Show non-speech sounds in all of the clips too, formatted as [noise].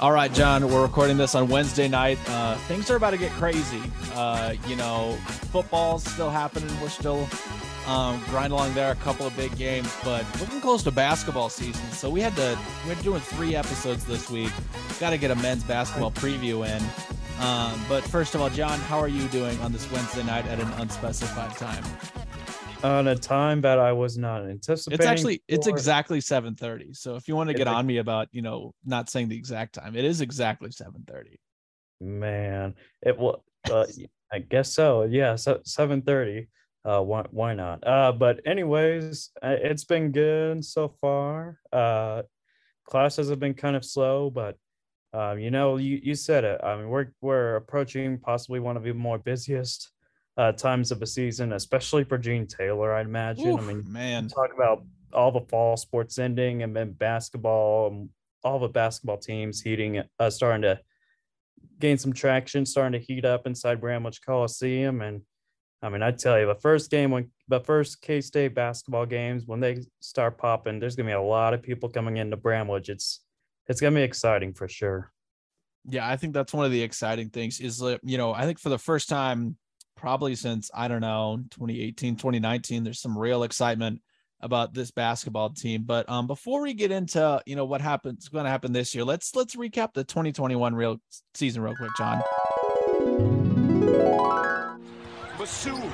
All right, Jon, we're recording this on Wednesday night. Uh, things are about to get crazy. Uh, you know, football's still happening. We're still um, grinding along there, a couple of big games, but looking close to basketball season. So we had to, we're doing three episodes this week. Got to get a men's basketball preview in. Um, but first of all, Jon, how are you doing on this Wednesday night at an unspecified time? On a time that I was not anticipating. It's actually it's exactly 7:30. So if you want to It's get like- on me about, you know, not saying the exact time, it is exactly 7:30. man. It will. Uh, I guess so. Yeah. So seven thirty. Uh, why why not? Uh, but anyways, uh, it's been good so far. Uh, classes have been kind of slow, but um, you know, you you said it. I mean, we're we're approaching possibly one of the more busiest uh times of the season, especially for Gene Taylor. I'd imagine. Oof, I mean, man. talk about all the fall sports ending and then basketball and all the basketball teams heating uh, starting to gain some traction starting to heat up inside bramlage coliseum and i mean i tell you the first game when the first k-state basketball games when they start popping there's going to be a lot of people coming into bramlage it's it's going to be exciting for sure Yeah, I think that's one of the exciting things is that, you know, I think for the first time probably since I don't know, 2018, 2019, there's some real excitement about this basketball team. But um before we get into, you know, what happens going to happen this year, let's let's recap the 2021 real season real quick, Jon. Massoud,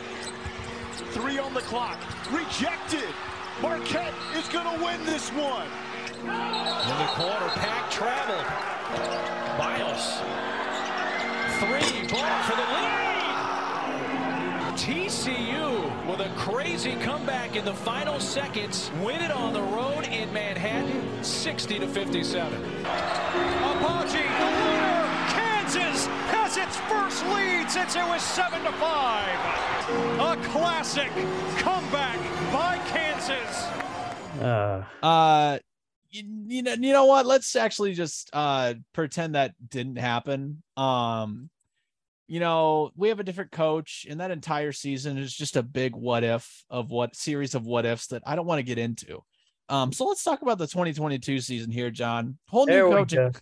three on the clock, rejected. Marquette is going to win this one. In the corner, pack traveled. Miles. Three, ball for the lead. TCU with a crazy comeback in the final seconds. Win it on the road in Manhattan, 60 to 57. Apogee, the winner. Kansas has its first lead since it was 7 to 5. A classic comeback by Kansas. uh Uh you, you know you know what? Let's actually just uh pretend that didn't happen. Um you know, we have a different coach, and that entire season is just a big what if of what series of what ifs that I don't want to get into. Um, so let's talk about the 2022 season here, Jon. Whole new coaching.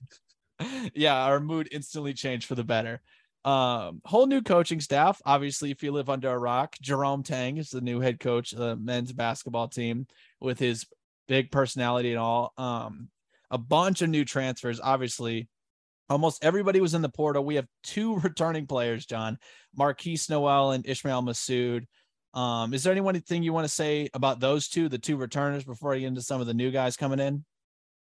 [laughs] yeah, our mood instantly changed for the better. Um, whole new coaching staff. Obviously, if you live under a rock, Jerome Tang is the new head coach of the men's basketball team with his big personality and all. Um, a bunch of new transfers. Obviously, almost everybody was in the portal. We have two [laughs] returning players, Jon, Markquis Nowell and Ismael Massoud. Um, is there anything you want to say about those two, the two returners, before I get into some of the new guys coming in?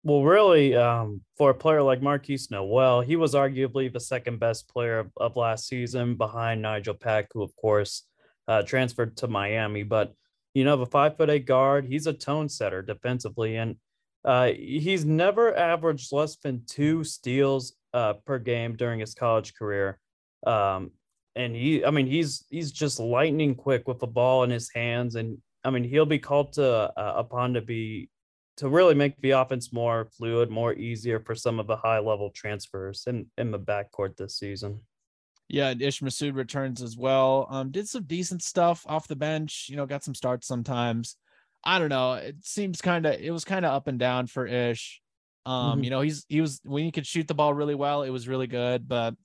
Well, really, um, for a player like Markquis Nowell, he was arguably the second best player of, of last season behind Nigel Pack, who, of course, uh, transferred to Miami. But, you know, the five foot eight guard, he's a tone setter defensively. And uh, he's never averaged less than two steals uh, per game during his college career. Um, and he, I mean, he's he's just lightning quick with the ball in his hands. And I mean, he'll be called to uh, upon to be to really make the offense more fluid, more easier for some of the high level transfers in, in the backcourt this season. Yeah, and Ish Massoud returns as well. Um, did some decent stuff off the bench, you know, got some starts sometimes. I don't know. It seems kind of it was kind of up and down for Ish. Um, Mhm. you know, he's he was when he could shoot the ball really well, it was really good, but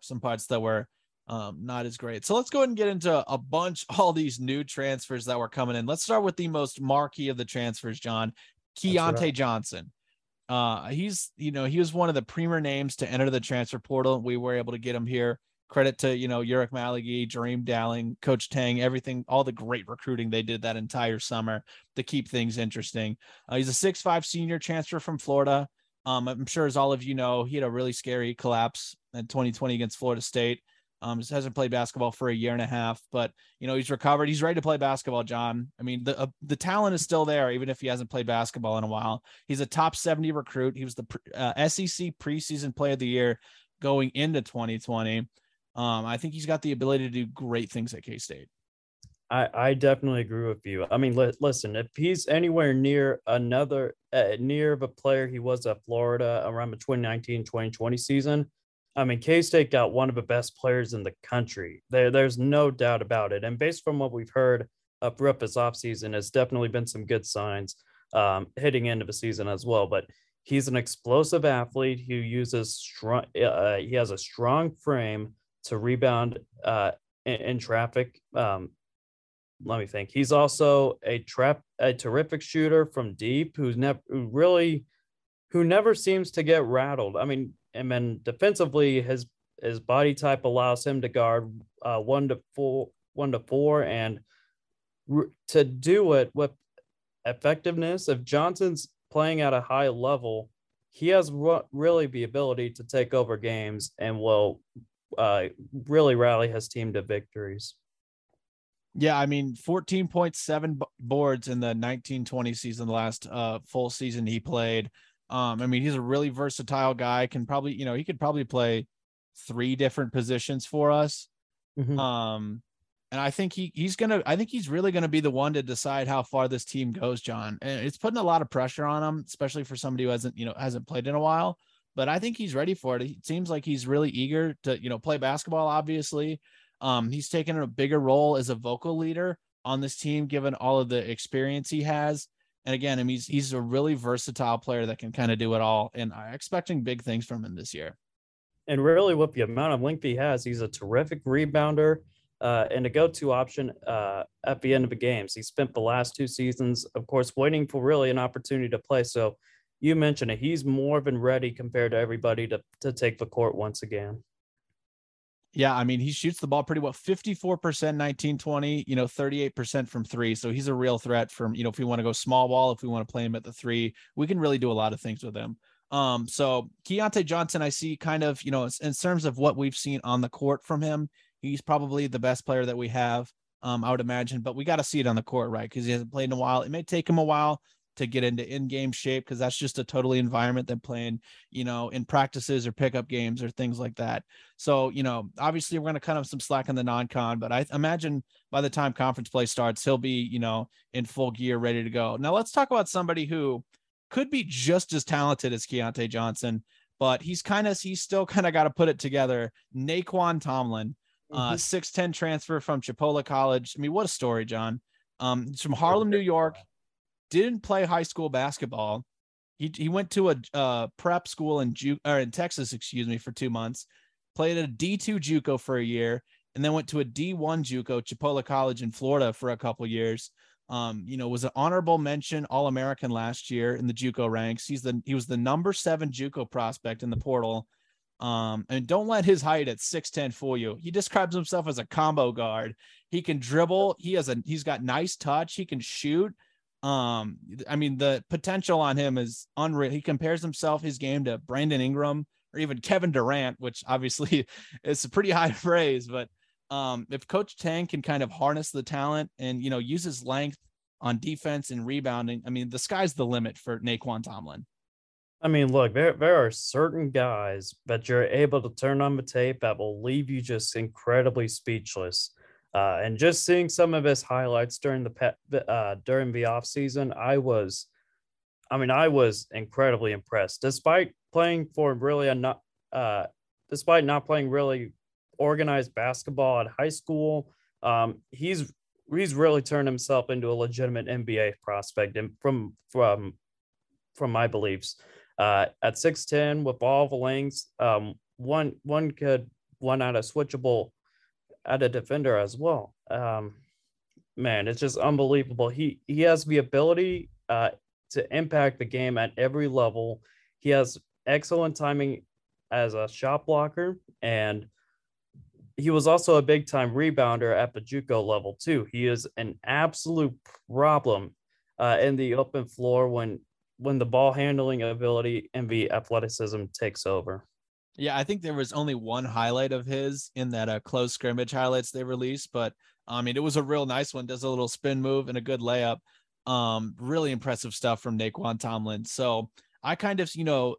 some parts that were um not as great. So let's go ahead and get into a bunch [laughs] all these new transfers that were coming in. Let's start with the most marquee of the transfers, Jon. Keyontae right. Johnson. Uh he's you know, he was one of the premier names to enter the transfer portal. We were able to get him here credit to you know Ulric Maligi, Jareem Dowling, Coach Tang, everything, all the great recruiting they did that entire summer to keep things interesting. Uh, he's a six-five senior transfer from Florida. Um, I'm sure, as all of you know, he had a really scary collapse in 2020 against Florida State. Um, hasn't played basketball for a year and a half, but you know he's recovered. He's ready to play basketball. Jon, I mean the uh, the talent is still there, even if he hasn't played basketball in a while. He's a top 70 recruit. He was the uh, SEC preseason Player of the Year going into 2020. Um, I think he's got the ability to do great things at K State. I, I definitely agree with you. I mean, li- listen, if he's anywhere near another, uh, near a player he was at Florida around the 2019 2020 season, I mean, K State got one of the best players in the country. There, there's no doubt about it. And based from what we've heard uh, throughout this offseason, has definitely been some good signs um, heading into the season as well. But He's an explosive athlete who uses strong. Uh, he has a strong frame to rebound uh, in, in traffic. Um, let me think. He's also a trap, a terrific shooter from deep, who's never who really, who never seems to get rattled. I mean, and then defensively, his his body type allows him to guard uh, one to four, one to four, and to do it with effectiveness. If Johnson's playing at a high level, he has r- really the ability to take over games and will uh, really rally his team to victories. Yeah, I mean, 14.7 boards in the 1920 season, the last uh, full season he played. Um, I mean, he's a really versatile guy. Can probably, you know, he could probably play three different positions for us. Mm-hmm. Um, and I think he he's gonna I think he's really gonna be the one to decide how far this team goes, Jon. And it's putting a lot of pressure on him, especially for somebody who hasn't, you know, hasn't played in a while. But I think he's ready for it. It seems like he's really eager to, you know, play basketball, obviously. Um, he's taken a bigger role as a vocal leader on this team, given all of the experience he has. And again, I mean, he's he's a really versatile player that can kind of do it all. And I'm expecting big things from him this year. And really, with the amount of length he has, he's a terrific rebounder uh, and a go-to option uh, at the end of the games. He spent the last two seasons, of course, waiting for really an opportunity to play. So you mentioned it; he's more than ready compared to everybody to to take the court once again. Yeah, I mean, he shoots the ball pretty well 54%, 1920, you know, 38% from three. So he's a real threat from, you know, if we want to go small ball, if we want to play him at the three, we can really do a lot of things with him. Um, so Keyontae Johnson, I see kind of, you know, in terms of what we've seen on the court from him, he's probably the best player that we have, um, I would imagine, but we got to see it on the court, right? Because he hasn't played in a while. It may take him a while to get into in-game shape because that's just a totally environment than playing, you know, in practices or pickup games or things like that. So, you know, obviously we're going to kind of some slack in the non-con, but I imagine by the time conference play starts, he'll be, you know, in full gear, ready to go. Now let's talk about somebody who could be just as talented as Keyontae Johnson, but he's kind of he's still [laughs] kind of got to put it together. Nae'Qwan Tomlin, uh, mm-hmm. 6'10 transfer from Chipola College. I mean, what a story, Jon. Um, he's from Harlem, New York. Didn't play high school basketball. He, he went to a uh, prep school in Ju- or in Texas, excuse me, for two months. Played at a D2 JUCO for a year, and then went to a D1 JUCO, Chipola College in Florida for a couple years. Um, you know, was an honorable mention All American last year in the JUCO ranks. He's the he was the number seven JUCO prospect in the portal. Um, and don't let his height at 6'10 fool you. He describes himself as a combo guard. He can dribble, he has a he's got nice touch, he can shoot. Um, I mean, the potential on him is unreal. He compares himself his game to Brandon Ingram or even Kevin Durant, which obviously [laughs] is a pretty [laughs] high praise, but um, if Coach Tang can kind of harness the talent and you know use his length on defense and rebounding, I mean the sky's the limit for Nae'Qwan Tomlin. I mean, look, there there are certain guys that you're able to turn on the tape that will leave you just incredibly speechless. Uh, and just seeing some of his highlights during the pet, uh, during the off season, I was, I mean, I was incredibly impressed. Despite playing for really a not, uh, despite not playing really organized basketball at high school. Um, he's he's really turned himself into a legitimate NBA prospect, and from from from my beliefs, uh, at six ten with all the lengths, um, one one could one out a switchable at a defender as well. Um, man, it's just unbelievable. He he has the ability uh, to impact the game at every level. He has excellent timing as a shot blocker and he was also a big time rebounder at the JUCO level too. He is an absolute problem uh, in the open floor when when the ball handling ability and the athleticism takes over. Yeah, I think there was only one highlight of his in that uh, close scrimmage highlights they released, but I mean it was a real nice one. Does a little spin move and a good layup. Um, really impressive stuff from Nae'Qwan Tomlin. So I kind of, you know,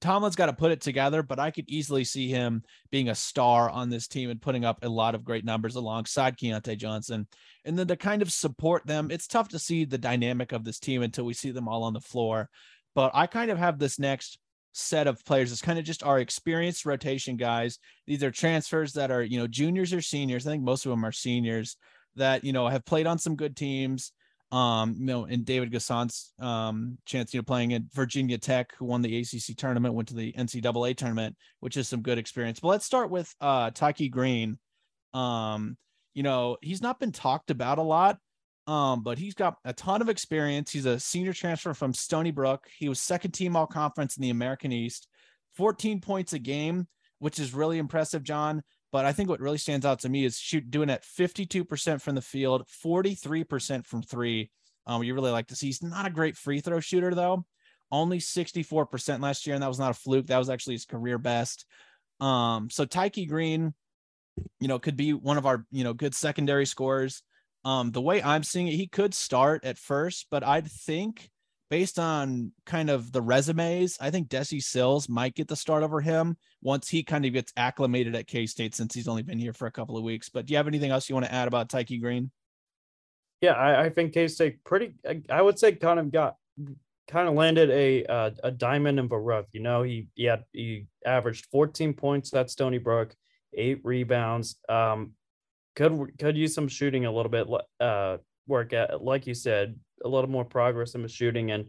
Tomlin's got to put it together, but I could easily see him being a star on this team and putting up a lot of great numbers alongside Keyontae Johnson. And then to kind of support them, it's tough to see the dynamic of this team until we see them all on the floor. But I kind of have this next set of players. It's kind of just our experienced rotation guys. These are transfers that are, you know, juniors or seniors. I think most of them are seniors that, you know, have played on some good teams Um, you know, and David N'Guessan's um chance, you know, playing at Virginia Tech, who won the ACC tournament, went to the NCAA tournament, which is some good experience. But let's start with uh Tykei Greene. Um, you know, he's not been talked about a lot, um, but he's got a ton of experience. He's a senior transfer from Stony Brook. He was second team all conference in the American East, 14 points a game, which is really impressive, Jon. But I think what really stands out to me is shoot doing it 52% from the field, 43% from three. Um, you really like to see. He's not a great free throw shooter though, only 64% last year, and that was not a fluke. That was actually his career best. Um, so Tykei Greene, you know, could be one of our you know good secondary scorers. Um, the way I'm seeing it, he could start at first, but I'd think based on kind of the resumes, I think Desi Sills might get the start over him once he kind of gets acclimated at K State since he's only been here for a couple of weeks. But do you have anything else you want to add about Tykei Greene? Yeah, I, I think K State pretty, I would say, kind of got kind of landed a uh, a diamond in the rough. You know, he he had he averaged 14 points at Stony Brook, eight rebounds. Um, could could use some shooting a little bit. Uh, work at like you said, a little more progress in the shooting, and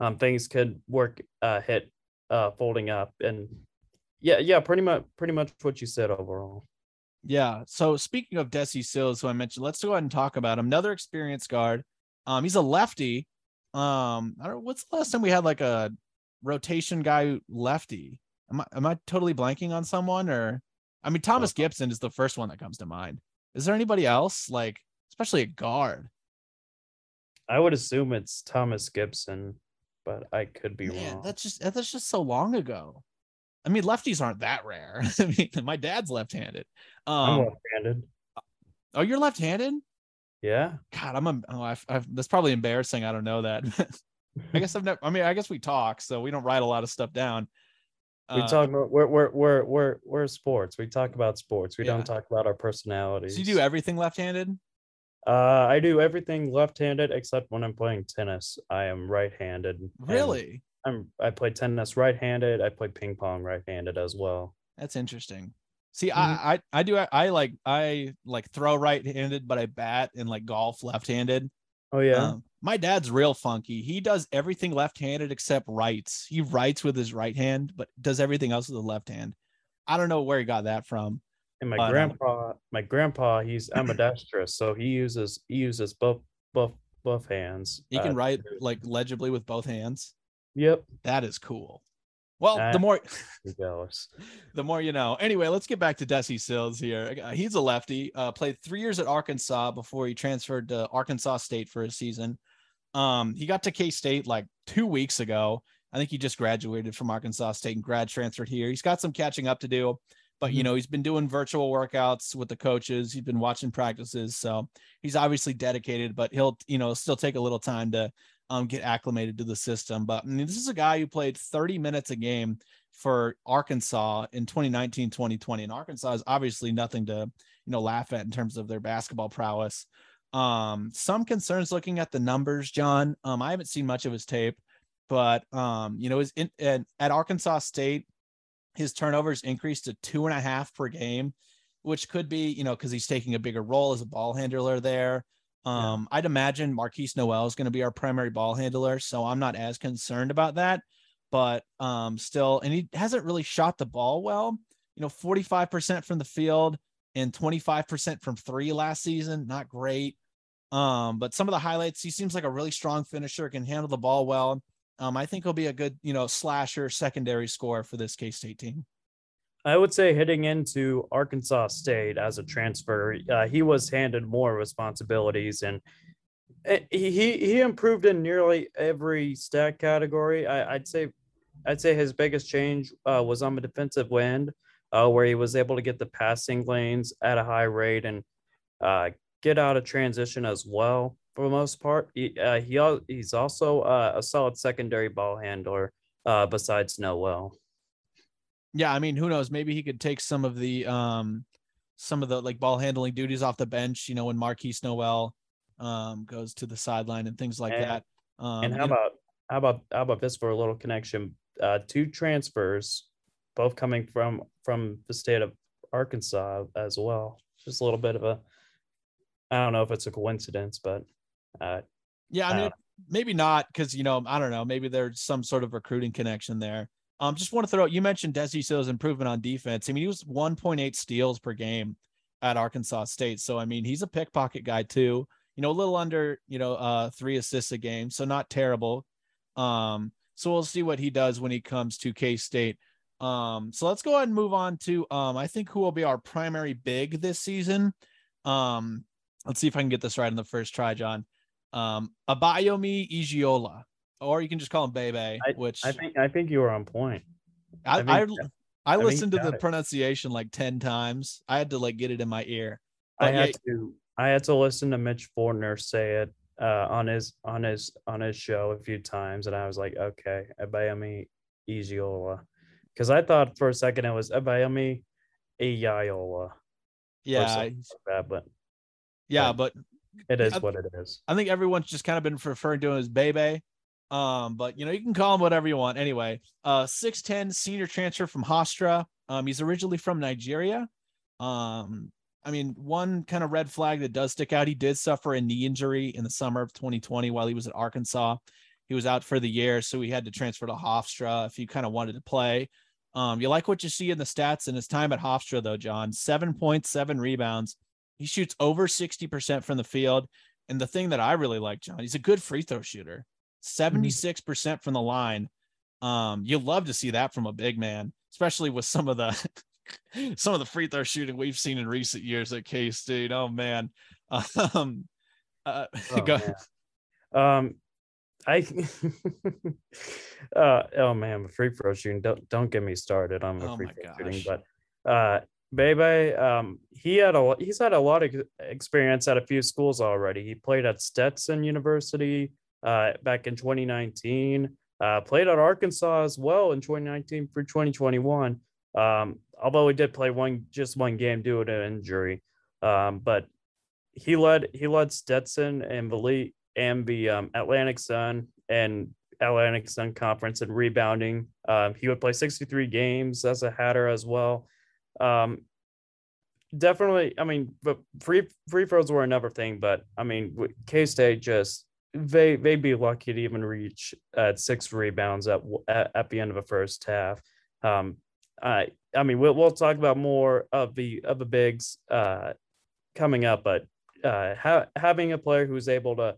um, things could work uh, hit uh, folding up. And yeah, yeah, pretty much pretty much what you said overall. Yeah. So speaking of Desi Sills, who I mentioned, let's go ahead and talk about him. Another experienced guard. Um, he's a lefty. Um, I don't know what's the last time we had like a rotation guy lefty. Am I am I totally blanking on someone or I mean Thomas Gipson is the first one that comes to mind. Is there anybody else like especially a guard? I would assume it's Thomas Gipson, but I could be Man, wrong. That's just that's just so long ago. I mean, lefties aren't that rare. [laughs] I mean, my dad's left-handed. Um, I'm left-handed. Oh, you're left-handed? Yeah. God, I'm a. Oh, I've, I've, that's probably embarrassing. I don't know that. [laughs] I guess I've never. I mean, I guess we talk, so we don't write a lot of stuff down. We Uh, talk about we're we're we're we're we're sports. We talk about sports. We Yeah. don't talk about our personalities. So you do everything left-handed? Uh, I do everything left-handed except when I'm playing tennis. I am right-handed. Really? I'm I play tennis right-handed. I play ping pong right-handed as well. That's interesting. See, Mm-hmm. I, I I do I like I like throw right-handed, but I bat and like golf left-handed. Oh yeah. Um, my dad's real funky. He does everything left-handed except writes. He writes with his right hand, but does everything else with the left hand. I don't know where he got that from. and my but, um, grandpa, my grandpa, he's ambidextrous, so he uses he uses both both both hands. He can uh, write like legibly with both hands. Yep. That is cool. Well, Uh, the more [laughs] the more you know. Anyway, let's get back to Desi Sills here. He's a lefty. Uh, played three years at Arkansas before he transferred to Arkansas State for a season. Um, he got to K State like two weeks ago. I think he just graduated from Arkansas State and grad transferred here. He's got some catching up to do, but you Mhm. know he's been doing virtual workouts with the coaches. He's been watching practices, so he's obviously dedicated. But he'll you know still take a little time to um, get acclimated to the system. But I mean, this is a guy who played 30 minutes a game for Arkansas in 2019, 2020. And Arkansas is obviously nothing to, you know, laugh at in terms of their basketball prowess. Um, some concerns looking at the numbers, Jon. Um, I haven't seen much of his tape, but um, you know, his in, at, at Arkansas State, his turnovers increased to two and a half per game, which could be, you know, because he's taking a bigger role as a ball handler there. Yeah. Um, I'd imagine Markquis Nowell is going to be our primary ball handler, so I'm not as concerned about that. But um, still, and he hasn't really shot the ball well. You know, 45% from the field and 25% from three last season. Not great. Um, but some of the highlights, he seems like a really strong finisher, can handle the ball well. Um, I think he'll be a good, you know, slasher secondary score for this K State team. I would say heading into Arkansas State as a transfer, uh, he was handed more responsibilities and eh, he he improved in nearly every stat category. I, I'd say I'd say his biggest change uh, was on the defensive end, uh, where he was able to get the passing lanes at a high rate and uh, get out of transition as well for the most part. He uh, he he's also uh, a solid secondary ball handler uh, besides Nowell. Yeah, I mean, who knows? Maybe he could take some of the um some of the like ball handling duties off the bench, you know, when Markquis Nowell um goes to the sideline and things like And- that. Um and how you know- about how about how about this for a little connection? Uh, two transfers, both coming from from the state of Arkansas as well. Just a little bit of a, I don't know if it's a coincidence, but uh, Yeah, I mean, Uh, maybe not because you know I don't know. Maybe there's some sort of recruiting connection there. Um, just want to throw. Out. You mentioned Desi Sills' improvement on defense. I mean, he was 1.8 steals per game at Arkansas State. So I mean, he's a pickpocket guy too. You know, a little under you know uh three assists a game, so not terrible. Um, so we'll see what he does when he comes to K State. Um, so let's go ahead and move on to um, I think who will be our primary big this season. Um, let's see if I can get this right in the first try, Jon. Um, Abayomi Iyiola, or you can just call him Bebe, which I think I think you were on point. I I I, I, listened to the it. pronunciation like 10 times. I had to like get it in my ear. I had yeah, to I had to listen to Mitch Fortner say it uh, on his on his on his show a few times, and I was like, okay, Abayami Igiola, because I thought for a second it was Abayami Iyayola. yeah, like that, but yeah, but- but it is I- what it is. I think everyone's just kind of been referring to him as Bebe. Um, but you know, you can call him whatever you want. Anyway, uh, 6'10 senior transfer from Hofstra. Um, he's originally from Nigeria. Um, I mean, one kind of red flag that does stick out, he did suffer a knee injury in the summer of 2020 while he was at Arkansas. He was out for the year, so he had to transfer to Hofstra if he kind of wanted to play. Um, you like what you see in the stats in his time at Hofstra, though, Jon. Seven points, seven rebounds. He shoots over 60% from the field. And the thing that I really like, Jon, he's a good free throw shooter. 76% from the line. Um, you love to see that from a big man, especially with some of the [laughs] some of the free throw shooting we've seen in recent years at K State. Oh man. [laughs] Um uh, [laughs] Oh, go, man. Um, I [laughs] uh oh man, free throw shooting. Don't don't get me started on the Oh free throw shooting, but uh Bebe, um, he had a he's had a lot of experience at a few schools already. He played at Stetson University uh, back in 2019. Uh, played at Arkansas as well in 2019 for 2021. Um, although he did play one just one game due to an injury, um, but he led he led Stetson and league and the um, Atlantic Sun and Atlantic Sun Conference and rebounding. Um, he would play 63 games as a Hatter as well. Um, definitely, I mean, but free free throws were another thing, but I mean, K State just they they'd be lucky to even reach at six rebounds at, at at the end of the first half. Um, I I mean, we'll we'll talk about more of the of the bigs uh coming up, but uh, ha- having a player who's able to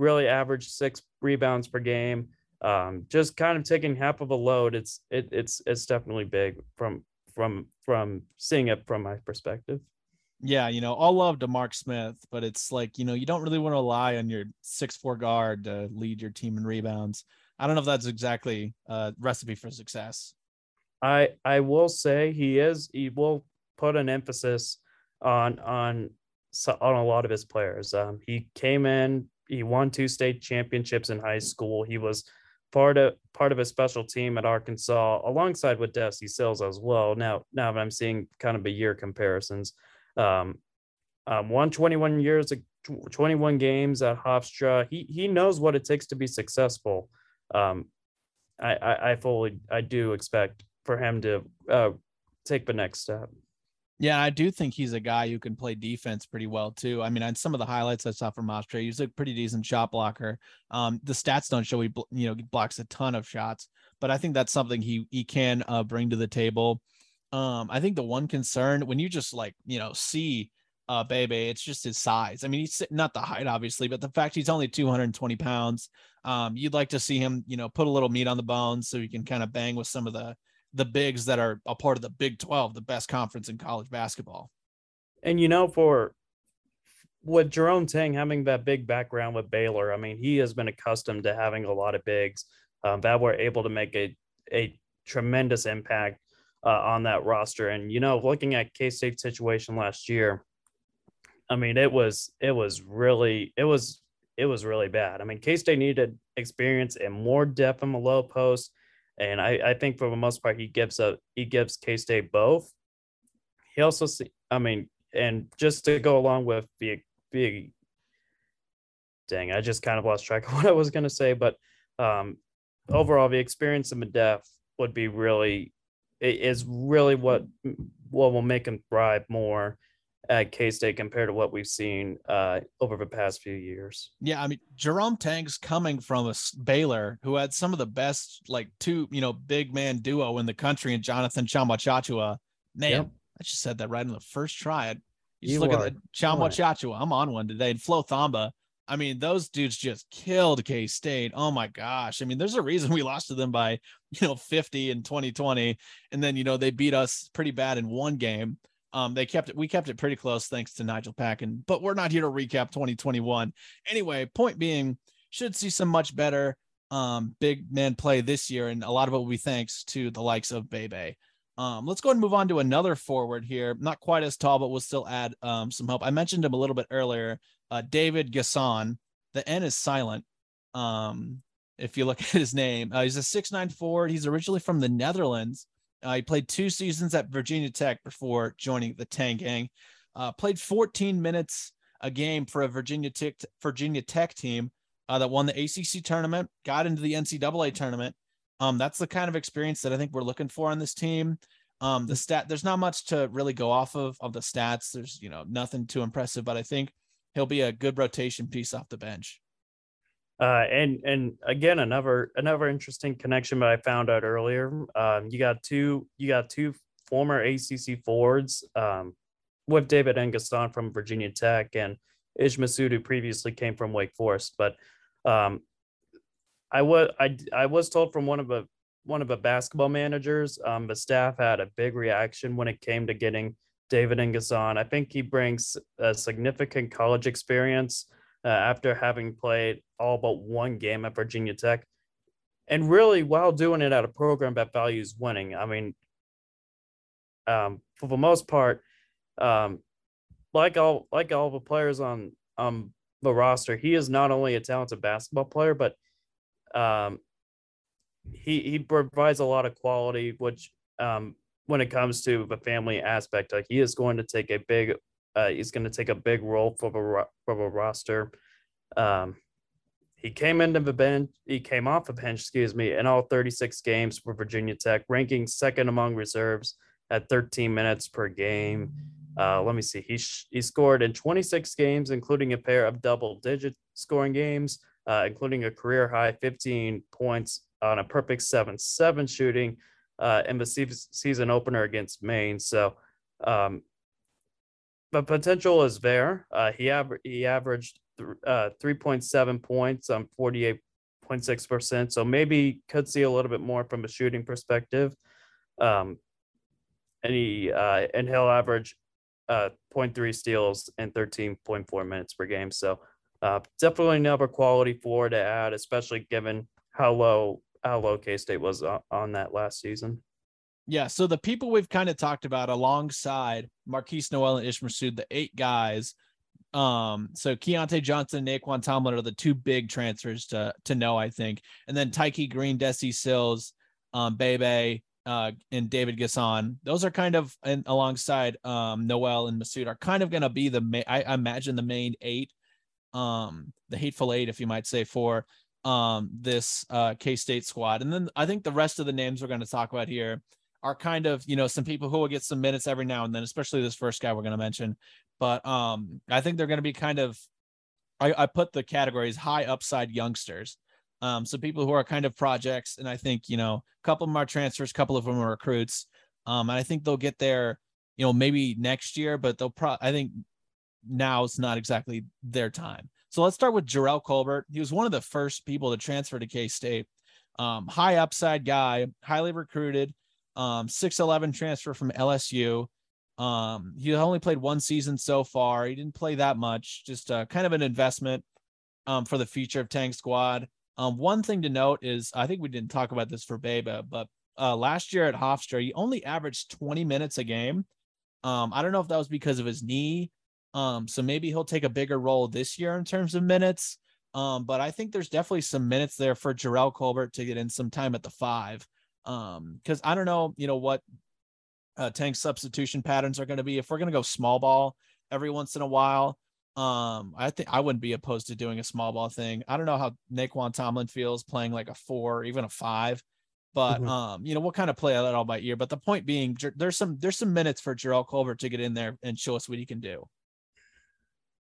really average six rebounds per game, um, just kind of taking half of a load, it's it, it's it's definitely big from from from seeing it from my perspective. yeah, you know, all love to Mark Smith, but it's like, you know, you don't really want to rely on your six four guard to lead your team in rebounds. I don't know if that's exactly a recipe for success. I I will say he is he will put an emphasis on on on a lot of his players. Um, he came in, he won two state championships in high school. He was part of part of a special team at Arkansas alongside with Desi Sills as well. Now now I'm seeing kind of a year comparisons, um, um, won 21 years, 21 games at Hofstra. He he knows what it takes to be successful. Um, I, I I fully I do expect for him to uh, take the next step. Yeah, I do think he's a guy who can play defense pretty well too. I mean, on some of the highlights I saw from Osprey, he's a pretty decent shot blocker. Um, the stats don't show he you know blocks a ton of shots, but I think that's something he he can uh, bring to the table. Um, I think the one concern when you just like you know see uh Bebe, it's just his size. I mean, he's not the height obviously, but the fact he's only 220 pounds. Um, you'd like to see him you know put a little meat on the bones so he can kind of bang with some of the the bigs that are a part of the Big 12, the best conference in college basketball. And you know, for with Jerome Tang having that big background with Baylor, I mean, he has been accustomed to having a lot of bigs um, that were able to make a a tremendous impact uh, on that roster. And you know, looking at K State's situation last year, I mean, it was it was really it was it was really bad. I mean, K State needed experience and more depth in the low post, and I, I think for the most part he gives a he gives K State both. He also see, I mean, and just to go along with the the dang, I just kind of lost track of [laughs] what I was going to say, but um, overall, the experience and the would be really i- is really what what will make him thrive more at K State compared to what we've seen uh, over the past few years. Yeah, I mean Jerome Tang's coming from a Baylor who had some of the best like two you know big man duo in the country, and Jonathan Tchamwa Tchatchoua. Man, yep. I just said that right in the first try. You just you look at the Tchamwa Tchatchoua. I'm on one today, and Flo Thamba. I mean, those dudes just killed K State. Oh my gosh. I mean, there's a reason we lost to them by, [laughs] you know, 50 in 2020. And then, you know, they beat us pretty bad in one game. Um, they kept it, we kept it pretty close thanks to Nigel Packin, but we're not here to recap 2021. Anyway, point being, should see some much better um big man play this year, and a lot of it will be thanks to the likes of Bebe. Um, let's go ahead and move on to another forward here. Not quite as tall, but we'll still add um, some help. I mentioned him a little bit earlier. Uh, David N'Guessan. The N is silent. Um, if you look [laughs] at his name, uh, he's a six nine forward. He's originally from the Netherlands. Uh, he played two seasons at Virginia Tech before joining the Tang Gang. Uh, played 14 minutes a game for a Virginia Tech Virginia Tech team uh, that won the ACC tournament, got into the NCAA tournament. Um, that's the kind of experience that I think we're looking for on this team. Um, the stat there's not much to really go off of of the stats. There's you know nothing too impressive, but I think he'll be a good rotation piece off the bench. Uh, and and again, another another interesting connection that I found out earlier. Um, you got two you got two former ACC forwards um, with David N'Guessan from Virginia Tech and Ish Massoud, who previously came from Wake Forest. But um, I was I I was told from one of the one of the basketball managers, um, the staff had a big reaction when it came to getting David N'Guessan. I think he brings a significant college experience uh, after having played all but one game at Virginia Tech. And really, while doing it at a program that values winning, I mean, um, for the most part, um, like all like all the players on um, the roster, he is not only a talented basketball player, but um, he he provides a lot of quality, which um, when it comes to the family aspect, like he is going to take a big uh, he's going to take a big role for the for the roster. Um, he came into the bench. He came off the bench, excuse me, in all 36 games for Virginia Tech, ranking second among reserves at 13 minutes per game. Uh, let me see. He sh- he scored in 26 games, including a pair of double-digit scoring games, uh, including a career high 15 points on a perfect seven-seven shooting uh, in the se- season opener against Maine. So um, the potential is there. Uh, he aver- he averaged th- uh, 3.7 points on 48.6%. So maybe could see a little bit more from a shooting perspective. Um, and he uh, and he'll average uh, 0.3 steals and 13.4 minutes per game. So uh, definitely another quality floor to add, especially given how low how low K State was on, on that last season. Yeah. So the people we've kind of talked about alongside Markquis Nowell and Ish Massoud, the eight guys. Um, so Keyontae Johnson, Nae'Qwan Tomlin are the two big transfers to to know, I think. And then Tykei Greene, Desi Sills, um, Bebe, uh, and David N'Guessan. Those are kind of and alongside um Nowell and Massoud are kind of gonna be the main I, I imagine the main eight, um, the hateful eight, if you might say, for um this uh K-State squad. And then I think the rest of the names we're going to talk about here are kind of you know some people who will get some minutes every now and then, especially this first guy we're going to mention. But um, I think they're going to be kind of I, I put the categories high upside youngsters. Um, so people who are kind of projects, and I think you know a couple of them are transfers, a couple of them are recruits. Um, and I think they'll get there, you know, maybe next year, but they'll pro. I think now it's not exactly their time. So let's start with Jerrell Colbert. He was one of the first people to transfer to K State. Um, high upside guy, highly recruited um, 6'11 transfer from LSU. Um, he only played one season so far. He didn't play that much, just uh, kind of an investment um, for the future of Tank Squad. Um, one thing to note is I think we didn't talk about this for Bebe, but uh, last year at Hofstra, he only averaged 20 minutes a game. Um, I don't know if that was because of his knee. Um, so maybe he'll take a bigger role this year in terms of minutes. Um, but I think there's definitely some minutes there for Jerrell Colbert to get in some time at the five. Um, because I don't know, you know, what uh, tank substitution patterns are going to be. If we're going to go small ball every once in a while, um, I think I wouldn't be opposed to doing a small ball thing. I don't know how Nae'Qwan Tomlin feels playing like a four, or even a five. But Mhm. um, you know, we'll kind of play that all by ear. But the point being, there's some there's some minutes for Jerrell Colbert to get in there and show us what he can do.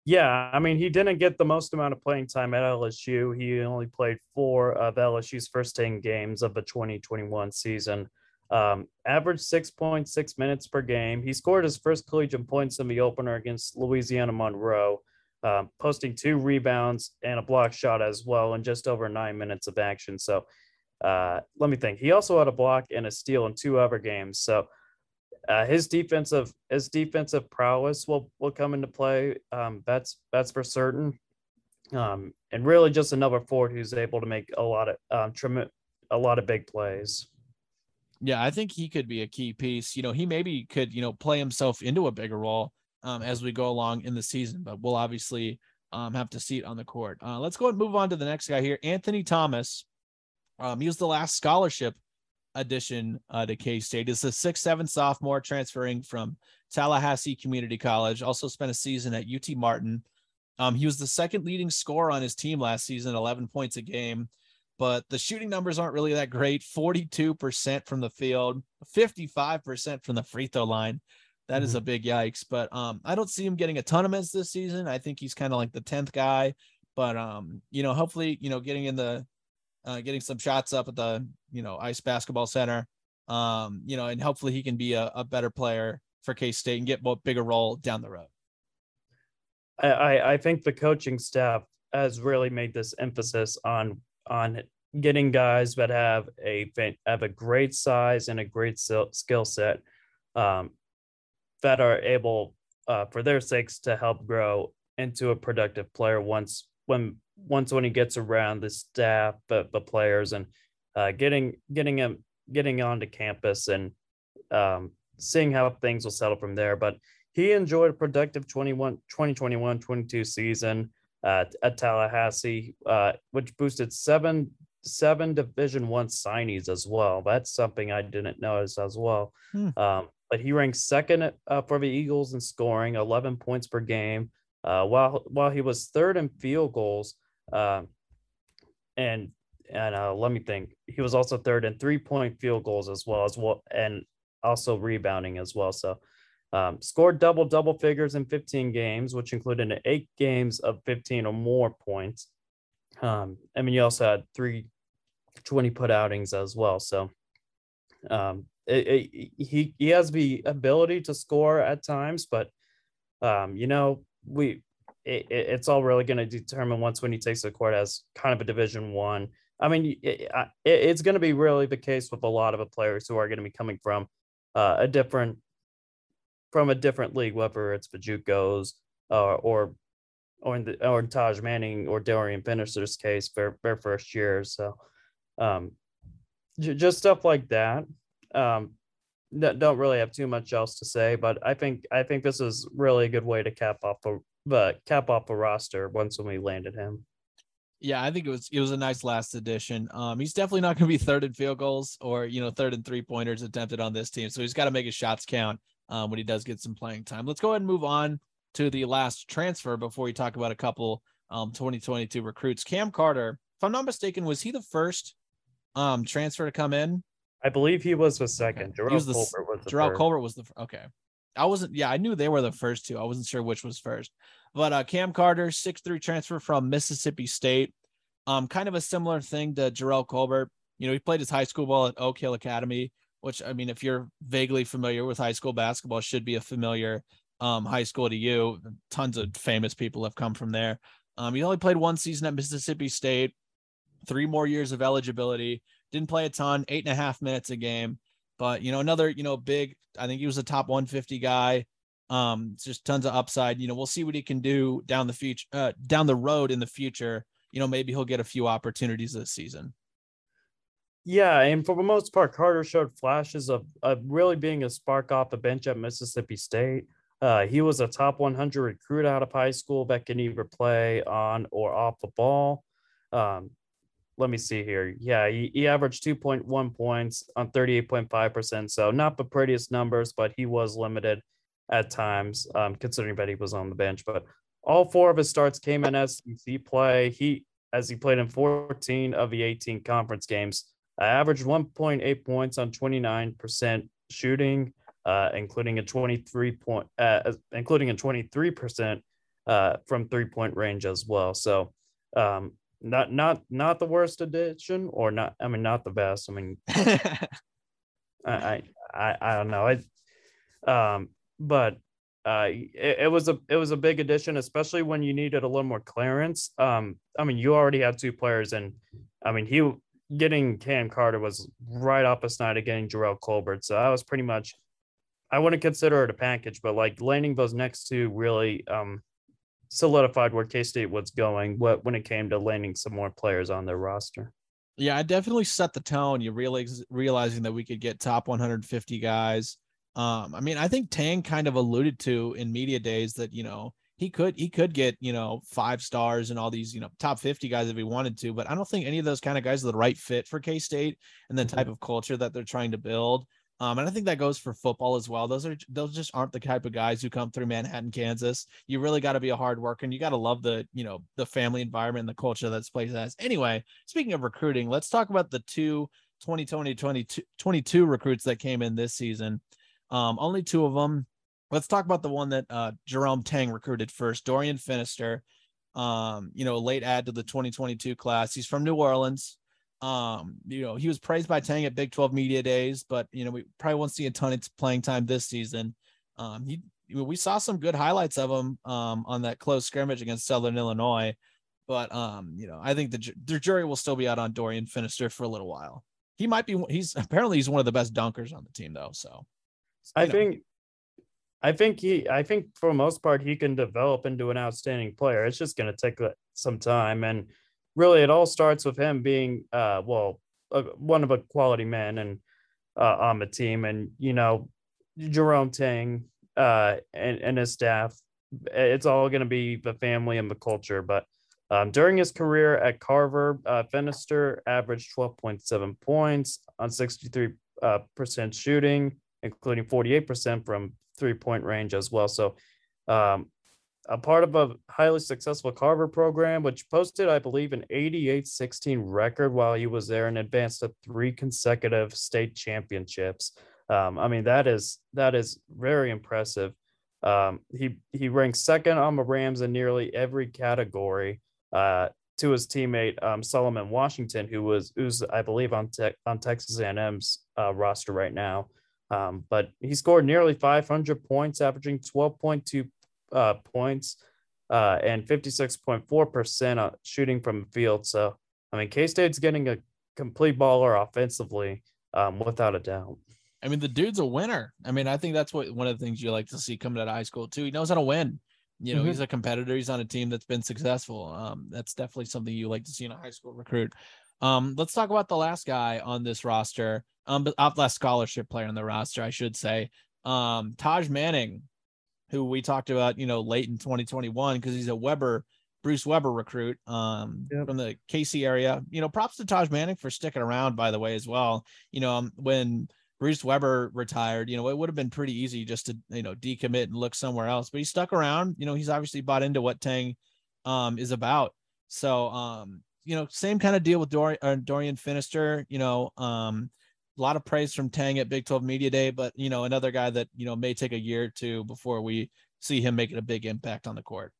Yeah, I mean, he didn't get the most amount of playing time at LSU. He only played four of LSU's first 10 games of the 2021 season. Um, averaged 6.6 minutes per game. He scored his first collegiate points in the opener against Louisiana Monroe, um, posting two rebounds and a block shot as well in just over nine minutes of action. So uh, let me think. He also had a block and a steal in two other games. So uh, his defensive his defensive prowess will will come into play. Um, that's that's for certain. Um, and really just another forward who's able to make a lot of um, trim, a lot of big plays. Yeah, I think he could be a key piece. You know, he maybe could, you know, play himself into a bigger role um, as we go along in the season, but we'll obviously um, have to see it on the court. Uh, let's go and move on to the next guy here, Anthony Thomas. Um, he was the last scholarship addition uh, to K State. Is a six seven sophomore transferring from Tallahassee Community College. Also spent a season at UT Martin. Um, he was the second leading scorer on his team last season, 11 points a game but the shooting numbers aren't really that great 42% from the field 55% from the free throw line That is Mhm. a big yikes but um i don't see him getting a ton of minutes this season i think he's kind of like the 10th guy but um you know hopefully you know getting in the uh, getting some shots up at the you know ice basketball center. Um you know and hopefully he can be a, a better player for k-state and get a bigger role down the road. I, I think the coaching staff has really made this emphasis on on getting guys that have a have a great size and a great skill skill set um, that are able uh, for their sakes to help grow into a productive player once when once when he gets around the staff the, the players and uh, getting getting him getting onto campus and um, seeing how things will settle from there but he enjoyed a productive 21 2021 22 season uh, at Tallahassee, uh, which boosted seven seven Division One signees as well. That's something I didn't notice as well. Hmm. Um, but he ranks second uh, for the Eagles in scoring, 11 points per game, uh, while while he was third in field goals. Um, and and uh, let me think, he was also third in three point field goals as well as well, and also rebounding as well. So um, scored double double figures in 15 games, which included eight games of 15 or more points. Um, I mean, you also had three 20 put outings as well. So um, it, it, he he has the ability to score at times, but um, you know we it, it's all really going to determine once when he takes the court as kind of a Division One. I. Mean, it, it, it's going to be really the case with a lot of the players who are going to be coming from uh, a different from a different league, whether it's the JUCOs uh, or or in the or in Taj Manning or Dorian Finister's case, their their first year. So, um, j- just stuff like that. Um, don't really have too much else to say, but I think I think this is really a good way to cap off a the cap off a roster once when we landed him. Yeah, I think it was it was a nice last addition. Um, he's definitely not going to be third in field goals or you know third and three pointers attempted on this team, so he's got to make his shots count um, when he does get some playing time. Let's go ahead and move on to the last transfer before we talk about a couple um 2022 recruits. Cam Carter, if I'm not mistaken, was he the first um transfer to come in? I believe he was the second. Was the Colbert was the first. Colbert was the okay. I wasn't. Yeah, I knew they were the first two. I wasn't sure which was first. But uh, Cam Carter, six three transfer from Mississippi State. Um, kind of a similar thing to Jerrell Colbert. You know, he played his high school ball at Oak Hill Academy, which I mean, if you're vaguely familiar with high school basketball, should be a familiar um, high school to you. Tons of famous people have come from there. Um, he only played one season at Mississippi State, three more years of eligibility. Didn't play a ton, eight and a half minutes a game. But you know, another you know big. I think he was a top 150 guy. Um, just tons of upside. You know, we'll see what he can do down the future, uh, down the road in the future. You know, maybe he'll get a few opportunities this season. Yeah, and for the most part, Carter showed flashes of, of really being a spark off the bench at Mississippi State. Uh, he was a top 100 recruit out of high school that can either play on or off the ball. Um, let me see here. Yeah, he, he averaged 2.1 points on 38.5%. So not the prettiest numbers, but he was limited at times, um, considering that he was on the bench. But all four of his starts came in SEC play. He, as he played in 14 of the 18 conference games, I averaged 1.8 points on 29% shooting, uh, including a 23 point, uh, including a 23% uh, from three point range as well. So, um, not not not the worst addition, or not. I mean, not the best. I mean, [laughs] I, I I don't know. I um, but uh, it, it, was a it was a big addition, especially when you needed a little more clearance. Um, I mean, you already had two players, and I mean, he getting Cam Carter was right opposite night of getting Jerrell Colbert, so that was pretty much. I wouldn't consider it a package, but like landing those next two really um, solidified where K State was going. What when it came to landing some more players on their roster. Yeah, I definitely set the tone. You realize realizing that we could get top 150 guys um, I mean, I think Tang kind of alluded to in media days that you know he could he could get you know five stars and all these you know top 50 guys if he wanted to, but I don't think any of those kind of guys are the right fit for K State and the type mm-hmm. of culture that they're trying to build. Um, and I think that goes for football as well. Those are those just aren't the type of guys who come through Manhattan, Kansas. You really got to be a hard worker and you got to love the you know the family environment and the culture that's place has. Anyway, speaking of recruiting, let's talk about the two 2020 22, 22 recruits that came in this season. Um, only two of them. Let's talk about the one that uh, Jerome Tang recruited first, Dorian Finister. Um, you know, late add to the 2022 class. He's from New Orleans. Um, you know, he was praised by Tang at Big 12 Media Days, but you know, we probably won't see a ton of playing time this season. Um, he we saw some good highlights of him um, on that close scrimmage against Southern Illinois, but um, you know, I think the the jury will still be out on Dorian Finister for a little while. He might be. He's apparently he's one of the best dunkers on the team, though. So I know. think I think he I think for most part he can develop into an outstanding player. It's just going to take some time and really it all starts with him being uh well one of a quality men and uh, on the team and you know Jerome Tang uh and, and his staff it's all going to be the family and the culture but um, during his career at Carver, uh, Finister averaged 12.7 points on 63 uh, percent shooting, including 48% from three point range as well. So, um, a part of a highly successful Carver program, which posted, I believe, an 88 16 record while he was there and advanced to three consecutive state championships. Um, I mean, that is that is very impressive. Um, he he ranks second on the Rams in nearly every category uh, to his teammate um, Solomon Washington, who was who's I believe on te- on Texas A&M's uh, roster right now. Um, but he scored nearly 500 points, averaging 12.2 uh, points uh, and 56.4% shooting from the field. So, I mean, K State's getting a complete baller offensively, um, without a doubt. I mean, the dude's a winner. I mean, I think that's what one of the things you like to see coming out of high school too. He knows how to win. You know, mm-hmm. he's a competitor. He's on a team that's been successful. Um, that's definitely something you like to see in a high school recruit. Um, let's talk about the last guy on this roster um, but uh, last scholarship player on the roster, I should say. Um, Taj Manning, who we talked about, you know, late in 2021 because he's a Weber, Bruce Weber recruit um, yep. from the KC area. You know, props to Taj Manning for sticking around, by the way, as well. You know, um, when Bruce Weber retired, you know, it would have been pretty easy just to, you know, decommit and look somewhere else, but he stuck around. You know, he's obviously bought into what Tang um, is about. So, um, you know, same kind of deal with Dor- uh, Dorian Finister, you know, um, a lot of praise from Tang at Big 12 Media Day, but you know, another guy that you know may take a year or two before we see him making a big impact on the court.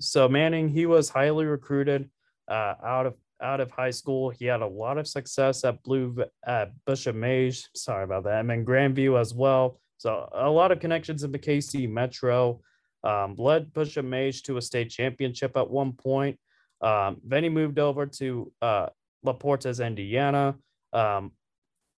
So Manning, he was highly recruited uh, out of out of high school. He had a lot of success at Blue at Bishop Miege. Sorry about that. I mean Grandview as well. So a lot of connections in the KC Metro. Um, led Bishop Miege to a state championship at one point. Um, then he moved over to uh, La Porta's, Indiana. Um,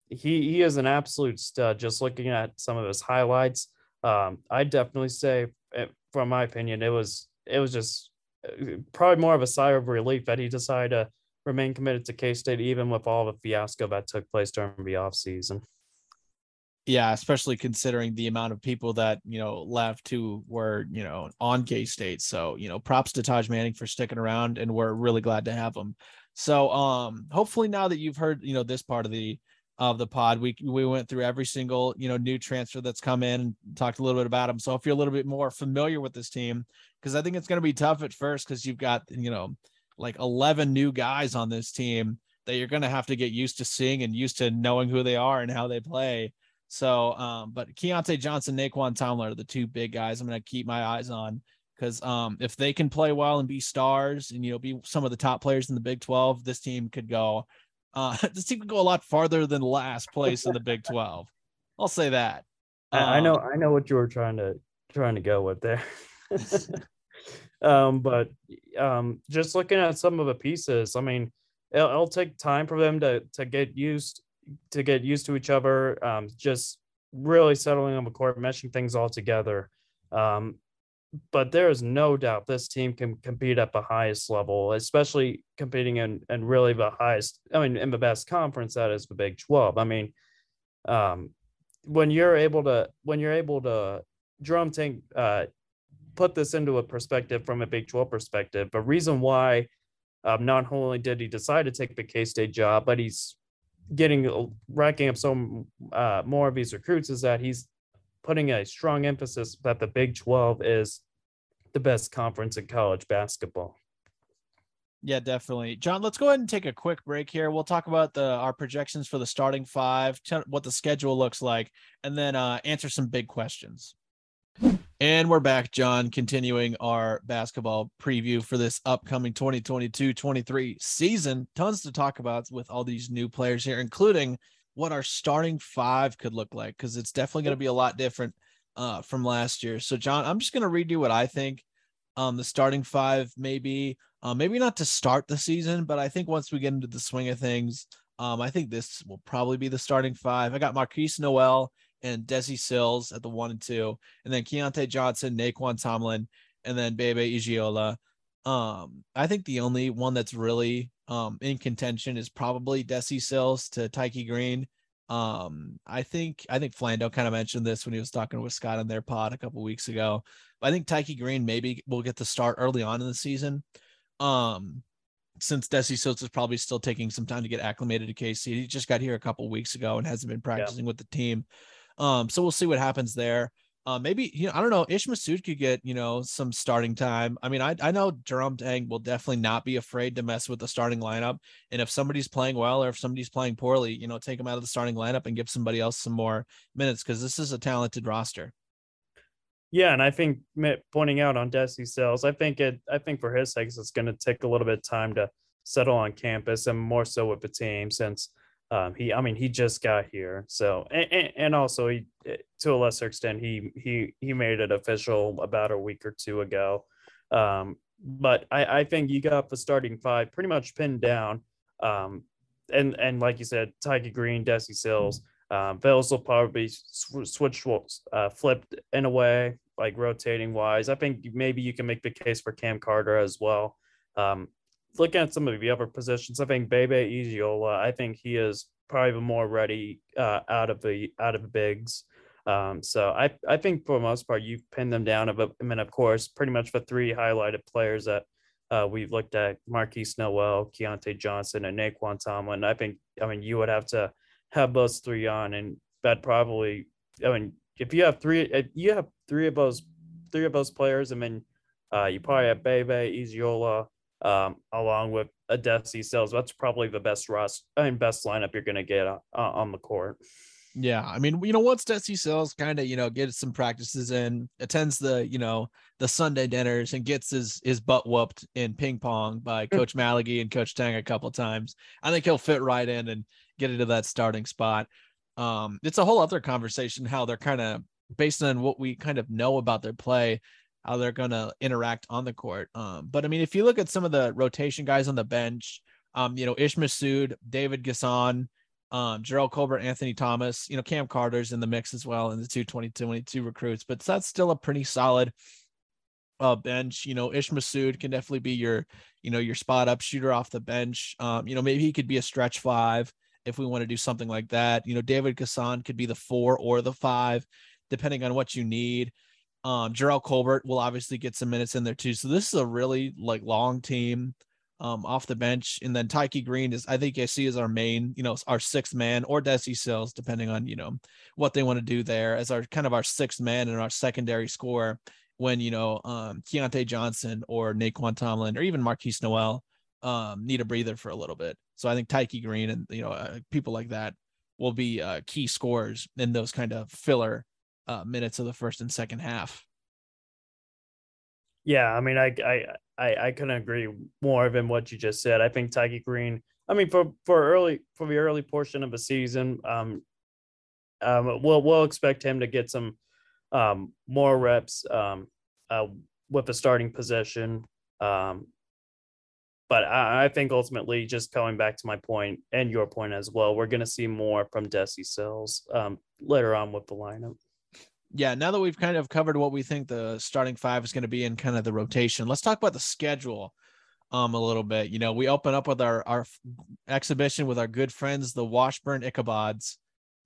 he he is an absolute stud. Just looking at some of his highlights, um, I definitely say, eh, from my opinion, it was it was just eh, probably more of a sigh of relief that he decided to remain committed to K State, even with all the fiasco that took place during the offseason. Yeah, especially considering the amount of people that you know left who were you know on K State. So you know, props to Taj Manning for sticking around, and we're really glad to have him. So um, hopefully now that you've heard you know this part of the of the pod. We we went through every single you know new transfer that's come in and talked a little bit about them. So if you're a little bit more familiar with this team, because I think it's going to be tough at first because you've got you know like 11 new guys on this team. that you're going to have to get used to seeing and used to knowing who they are and how they play. So, um, but Keyontae Johnson, Nae'Qwan Tomlin are the two big guys I'm going to keep my eyes on because um, if they can play well and be stars and you know be some of the top players in the Big 12, this team could go. Uh, [laughs] this team could go a lot farther than last place in the Big 12. I'll say that. Um, I know, I know what you were trying to trying to go with there. [laughs] um, but um, just looking at some of the pieces, I mean, it'll, it'll, take time for them to to get used to get used to each other. Um, just really settling on the court, meshing things all together. Um, but there is no doubt this team can compete at the highest level, especially competing in and really the highest. I mean, in the best conference that is the Big Twelve. I mean, um, when you're able to when you're able to Jerome Tang uh, put this into a perspective from a Big 12 perspective, the reason why um, not only did he decide to take the K State job, but he's getting uh, racking up some uh, more of these recruits is that he's putting a strong emphasis that the Big 12 is the best conference in college basketball. Yeah, definitely. John, let's go ahead and take a quick break here. We'll talk about the our projections for the starting five, what the schedule looks like, and then uh, answer some big questions. And we're back, John, continuing our basketball preview for this upcoming 2022 23 season. Tons to talk about with all these new players here, including what our starting five could look like, because it's definitely going to be a lot different uh, from last year. So, John, I'm just going to read you what I think um, the starting five maybe, uh, maybe not to start the season, but I think once we get into the swing of things, um, I think this will probably be the starting five. I got Markquis Nowell and Desi Sills at the one and two, and then Keyontae Johnson, Nae'Qwan Tomlin, and then Bebe Iyiola. Um, I think the only one that's really um in contention is probably Desi Sills to Tykei Greene. Um, I think I think Flando kind of mentioned this when he was talking with Scott on their pod a couple weeks ago. But I think Tykei Greene maybe will get the start early on in the season. Um, since Desi Sills is probably still taking some time to get acclimated to KC. He just got here a couple weeks ago and hasn't been practicing yeah. with the team. Um, so we'll see what happens there. Uh, maybe you know, I don't know. Ish Massoud could get you know some starting time. I mean, I I know Jerome Tang will definitely not be afraid to mess with the starting lineup. And if somebody's playing well or if somebody's playing poorly, you know, take them out of the starting lineup and give somebody else some more minutes because this is a talented roster. Yeah, and I think pointing out on Desi Sills, I think it. I think for his sake, it's going to take a little bit of time to settle on campus and more so with the team since um, he, I mean, he just got here, so and, and also he, eh, to a lesser extent, he he he made it official about a week or two ago. Um, but I, I think you got the starting five pretty much pinned down. Um, and and like you said, Tykei Greene, Desi Sills, um, Vales will probably sw- switch uh, flipped in a way, like rotating wise. I think maybe you can make the case for Cam Carter as well. Um, looking at some of the other positions, I think Bebe Iyiola, I think he is probably more ready uh, out of the out of the bigs. Um, so I I think for the most part you've pinned them down. Of I mean, of course, pretty much the three highlighted players that uh, we've looked at: Markquis Nowell, Keyontae Johnson, and Nae'Qwan Tomlin. I think I mean you would have to have those three on, and that probably I mean if you have three if you have three of those three of those players, I mean uh, you probably have Bebe, Iyiola, um, along with a Desi Sills. That's probably the best rust I mean, best lineup you're going to get uh, on the court. Yeah, I mean, you know, once Desi Sills kind of, you know, gets some practices in, attends the, you know, the Sunday dinners and gets his his butt whooped in ping pong by hmm. Coach Maligi and Coach Tang a couple times. I think he'll fit right in and get into that starting spot. Um, it's a whole other conversation how they're kind of based on what we kind of know about their play how they're going to interact on the court. Um, but I mean, if you look at some of the rotation guys on the bench, um, you know, Ish Massoud, David N'Guessan, um, Jerrell Colbert, Anthony Thomas, you know, Cam Carter's in the mix as well in the 222 recruits, but that's still a pretty solid uh, bench. You know, Ish Massoud can definitely be your, you know, your spot up shooter off the bench. Um, you know, maybe he could be a stretch five if we want to do something like that. You know, David N'Guessan could be the four or the five, depending on what you need. Um, Jerrell Colbert will obviously get some minutes in there too. So this is a really like long team um, off the bench. And then Tykei Greene is, I think I see as our main, you know, our sixth man or Desi Sills, depending on, you know, what they want to do there as our kind of our sixth man and our secondary score when, you know, um, Keyontae Johnson or Nae'Qwan Tomlin or even Markquis Nowell um, need a breather for a little bit. So I think Tykei Greene and you know uh, people like that will be uh, key scorers in those kind of filler uh, minutes of the first and second half. Yeah, I mean, I I I, I couldn't agree more than what you just said. I think Tykei Greene. I mean, for for early for the early portion of the season, um, um, we'll we'll expect him to get some um more reps um uh with the starting position um but I, I, think ultimately, just going back to my point and your point as well, we're going to see more from Desi Sills um, later on with the lineup. Yeah, now that we've kind of covered what we think the starting five is going to be in kind of the rotation, let's talk about the schedule um a little bit. You know, we open up with our our exhibition with our good friends, the Washburn Ichabods.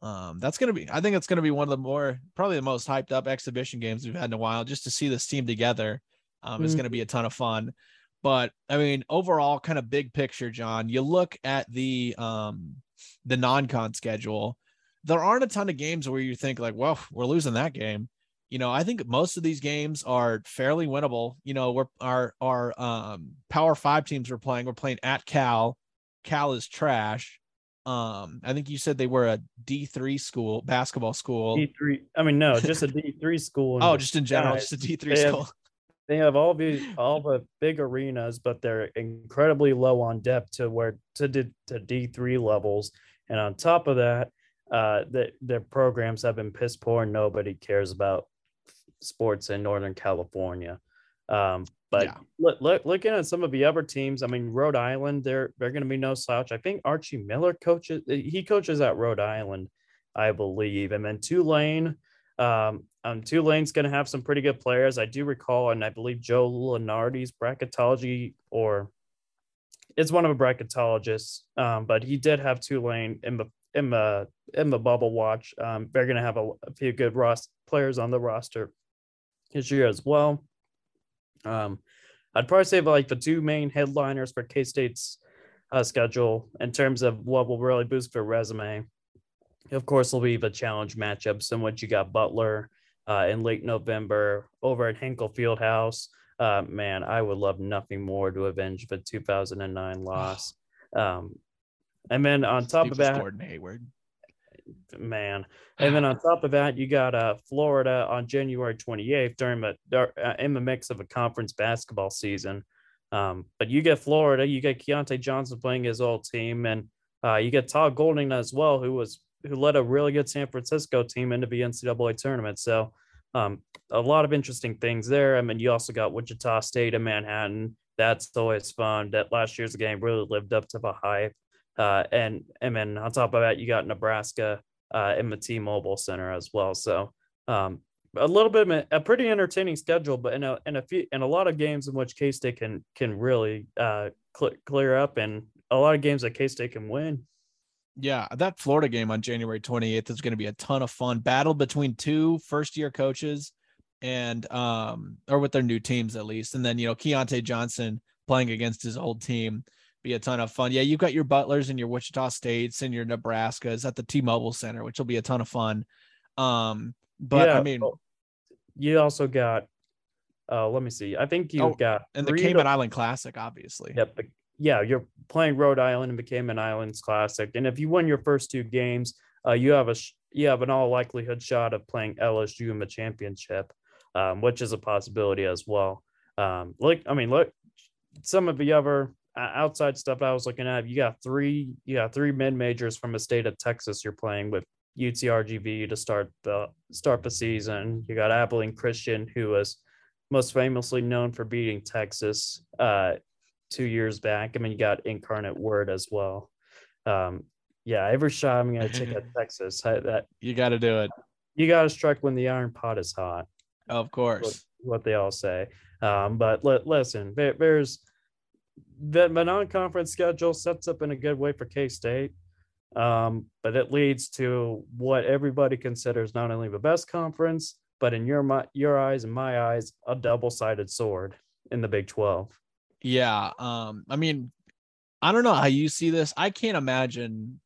Um, that's gonna be, I think it's gonna be one of the more, probably the most hyped up exhibition games we've had in a while. Just to see this team together, um, mm. is gonna be a ton of fun. But I mean, overall, kind of big picture, John, you look at the um the non-con schedule, there aren't a ton of games where you think like, well, we're losing that game. You know, I think most of these games are fairly winnable. You know, we're our our um power five teams we're playing, we're playing at Cal. Cal is trash. Um, I think you said they were a D three school, basketball school. D three. I mean, no, just a [laughs] D three school. oh, just in general, just a D three school. Have, they have all the all the big arenas, but they're incredibly low on depth to where to to D three levels. And on top of that, uh, the, their programs have been piss poor. And nobody cares about sports in Northern California. Um, but yeah. look, look, looking at some of the other teams, I mean, Rhode Island, they're they're going to be no slouch. I think Archie Miller coaches. He coaches at Rhode Island, I believe, and then Tulane. Um, um, Tulane's going to have some pretty good players. I do recall, and I believe Joe Lunardi's bracketology, or it's one of the bracketologists, um, but he did have Tulane in the in the in the bubble watch. Um, they're going to have a, a, few good Ross players on the roster this year as well. Um, I'd probably say like the two main headliners for K State's uh, schedule in terms of what will really boost their resume of course, will be the challenge matchups in which you got Butler uh, in late November over at Hinkle Fieldhouse. Uh, man, I would love nothing more to avenge the 2009 [sighs] loss. Um, and then on top Steve of that, Gordon Hayward. Man, and then on [sighs] top of that, you got uh, Florida on January 28th during the uh, in the mix of a conference basketball season. Um, but you get Florida, you get Keyontae Johnson playing his old team, and uh, you get Todd Golden as well, who was who led a really good San Francisco team into the NCAA tournament. So um, a lot of interesting things there. I mean, you also got Wichita State and Manhattan. That's always fun. That last year's game really lived up to the hype. Uh, and and then on top of that, you got Nebraska uh, in the T-Mobile Center as well. So um, a little bit of a, pretty entertaining schedule, but in a in a few in a lot of games in which K State can can really uh, cl- clear up, and a lot of games that K State can win. Yeah, that Florida game on January 28th is going to be a ton of fun. Battle between two first year coaches and um or with their new teams at least. And then, you know, Keyontae Johnson playing against his old team be a ton of fun. Yeah, you've got your Butlers and your Wichita States and your Nebraskas at the T-Mobile Center, which will be a ton of fun. Um, but yeah, I mean, you also got. Uh, let me see. I think you oh, got and the Cayman to, Island Classic, obviously. Yep, the yeah, you're playing Rhode Island and Cayman Islands Classic, and if you win your first two games, uh, you have a you have an all likelihood shot of playing LSU in the championship, um, which is a possibility as well. Um, look, I mean, look, some of the other outside stuff I was looking at, you got three, you got three mid majors from the state of Texas. You're playing with UTRGV to start the start the season. You got Abilene Christian, who was most famously known for beating Texas uh, two years back. I mean, you got Incarnate Word as well. Um, yeah, every shot I'm going to take at [laughs] Texas. I, that you got to do it. You got to strike when the iron pot is hot. Of course, what, what they all say. Um, but listen, there, there's the, non-conference schedule sets up in a good way for K State, um, but it leads to what everybody considers not only the best conference, but in your my, your eyes and my eyes, a double-sided sword in the Big Twelve. Yeah. Um, I mean, I don't know how you see this. I can't imagine,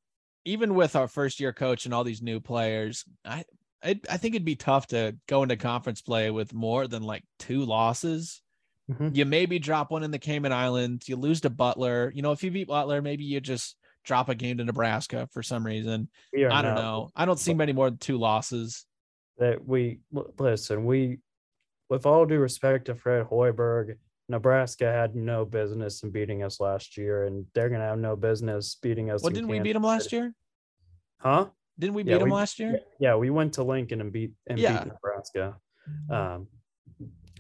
even with our first year coach and all these new players, I I, I think it'd be tough to go into conference play with more than like two losses. Mhm. You maybe drop one in the Cayman Islands. You lose to Butler. You know, if you beat Butler, maybe you just drop a game to Nebraska for some reason. I don't know. I don't see many more than two losses. that we listen, we with all due respect to Fred Hoiberg, Nebraska had no business in beating us last year, and they're gonna have no business beating us. Well, didn't we beat them last City. year? Huh? Didn't we beat Yeah, them we- last year? Yeah, we went to Lincoln and beat and Yeah. beat Nebraska. Um,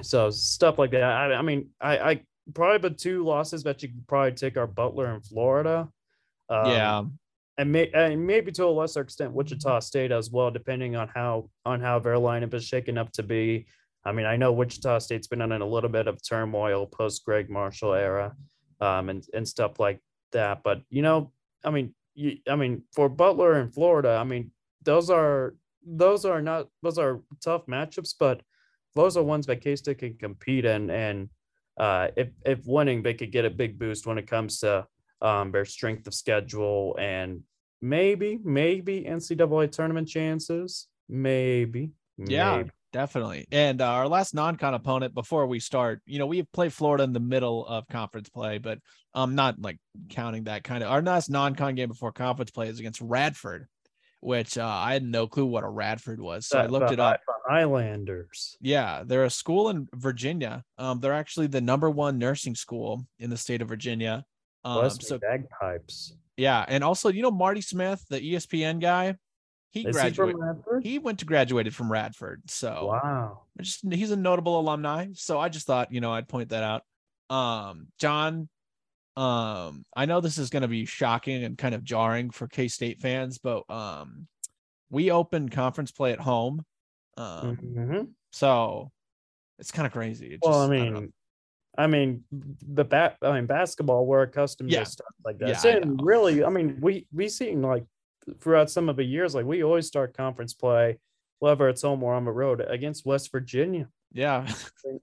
so stuff like that. I, I mean, I, I probably but two losses that you could probably take are Butler and Florida. Um, yeah. and, may, and maybe to a lesser extent Wichita State as well, depending on how on how their lineup is shaken up to be. I mean, I know Wichita State's been in a little bit of turmoil post Gregg Marshall era, um, and and stuff like that. But you know, I mean, you, I mean, for Butler and Florida, I mean, those are those are not those are tough matchups, but those are ones that K State can compete in, and uh, if if winning, they could get a big boost when it comes to um, their strength of schedule and maybe maybe NCAA tournament chances, maybe. Yeah, maybe. definitely. And uh, our last non-con opponent before we start, you know, we play Florida in the middle of conference play, but um, not like counting that kind of. Our last non-con game before conference play is against Radford, which uh, I had no clue what a Radford was, so I looked the it up. Islanders. Yeah, they're a school in Virginia. Um, they're actually the number one nursing school in the state of Virginia. Um, West so Bagpipes. yeah, and also you know Marty Smith, the ESPN guy, he Is he graduated. from He went to graduated from Radford, so Wow. just he's a notable alumni. So I just thought, you know, I'd point that out. Um, John, um, I know this is going to be shocking and kind of jarring for K State fans, but um, we opened conference play at home, um, Mhm. so it's kind of crazy. It Well, I just- mean, I mean, the bat. I mean, basketball. We're accustomed Yeah. to stuff like that. I and know. really, I mean, we we seen like throughout some of the years, like we always start conference play, whether it's home or on the road, against West Virginia. yeah, [laughs]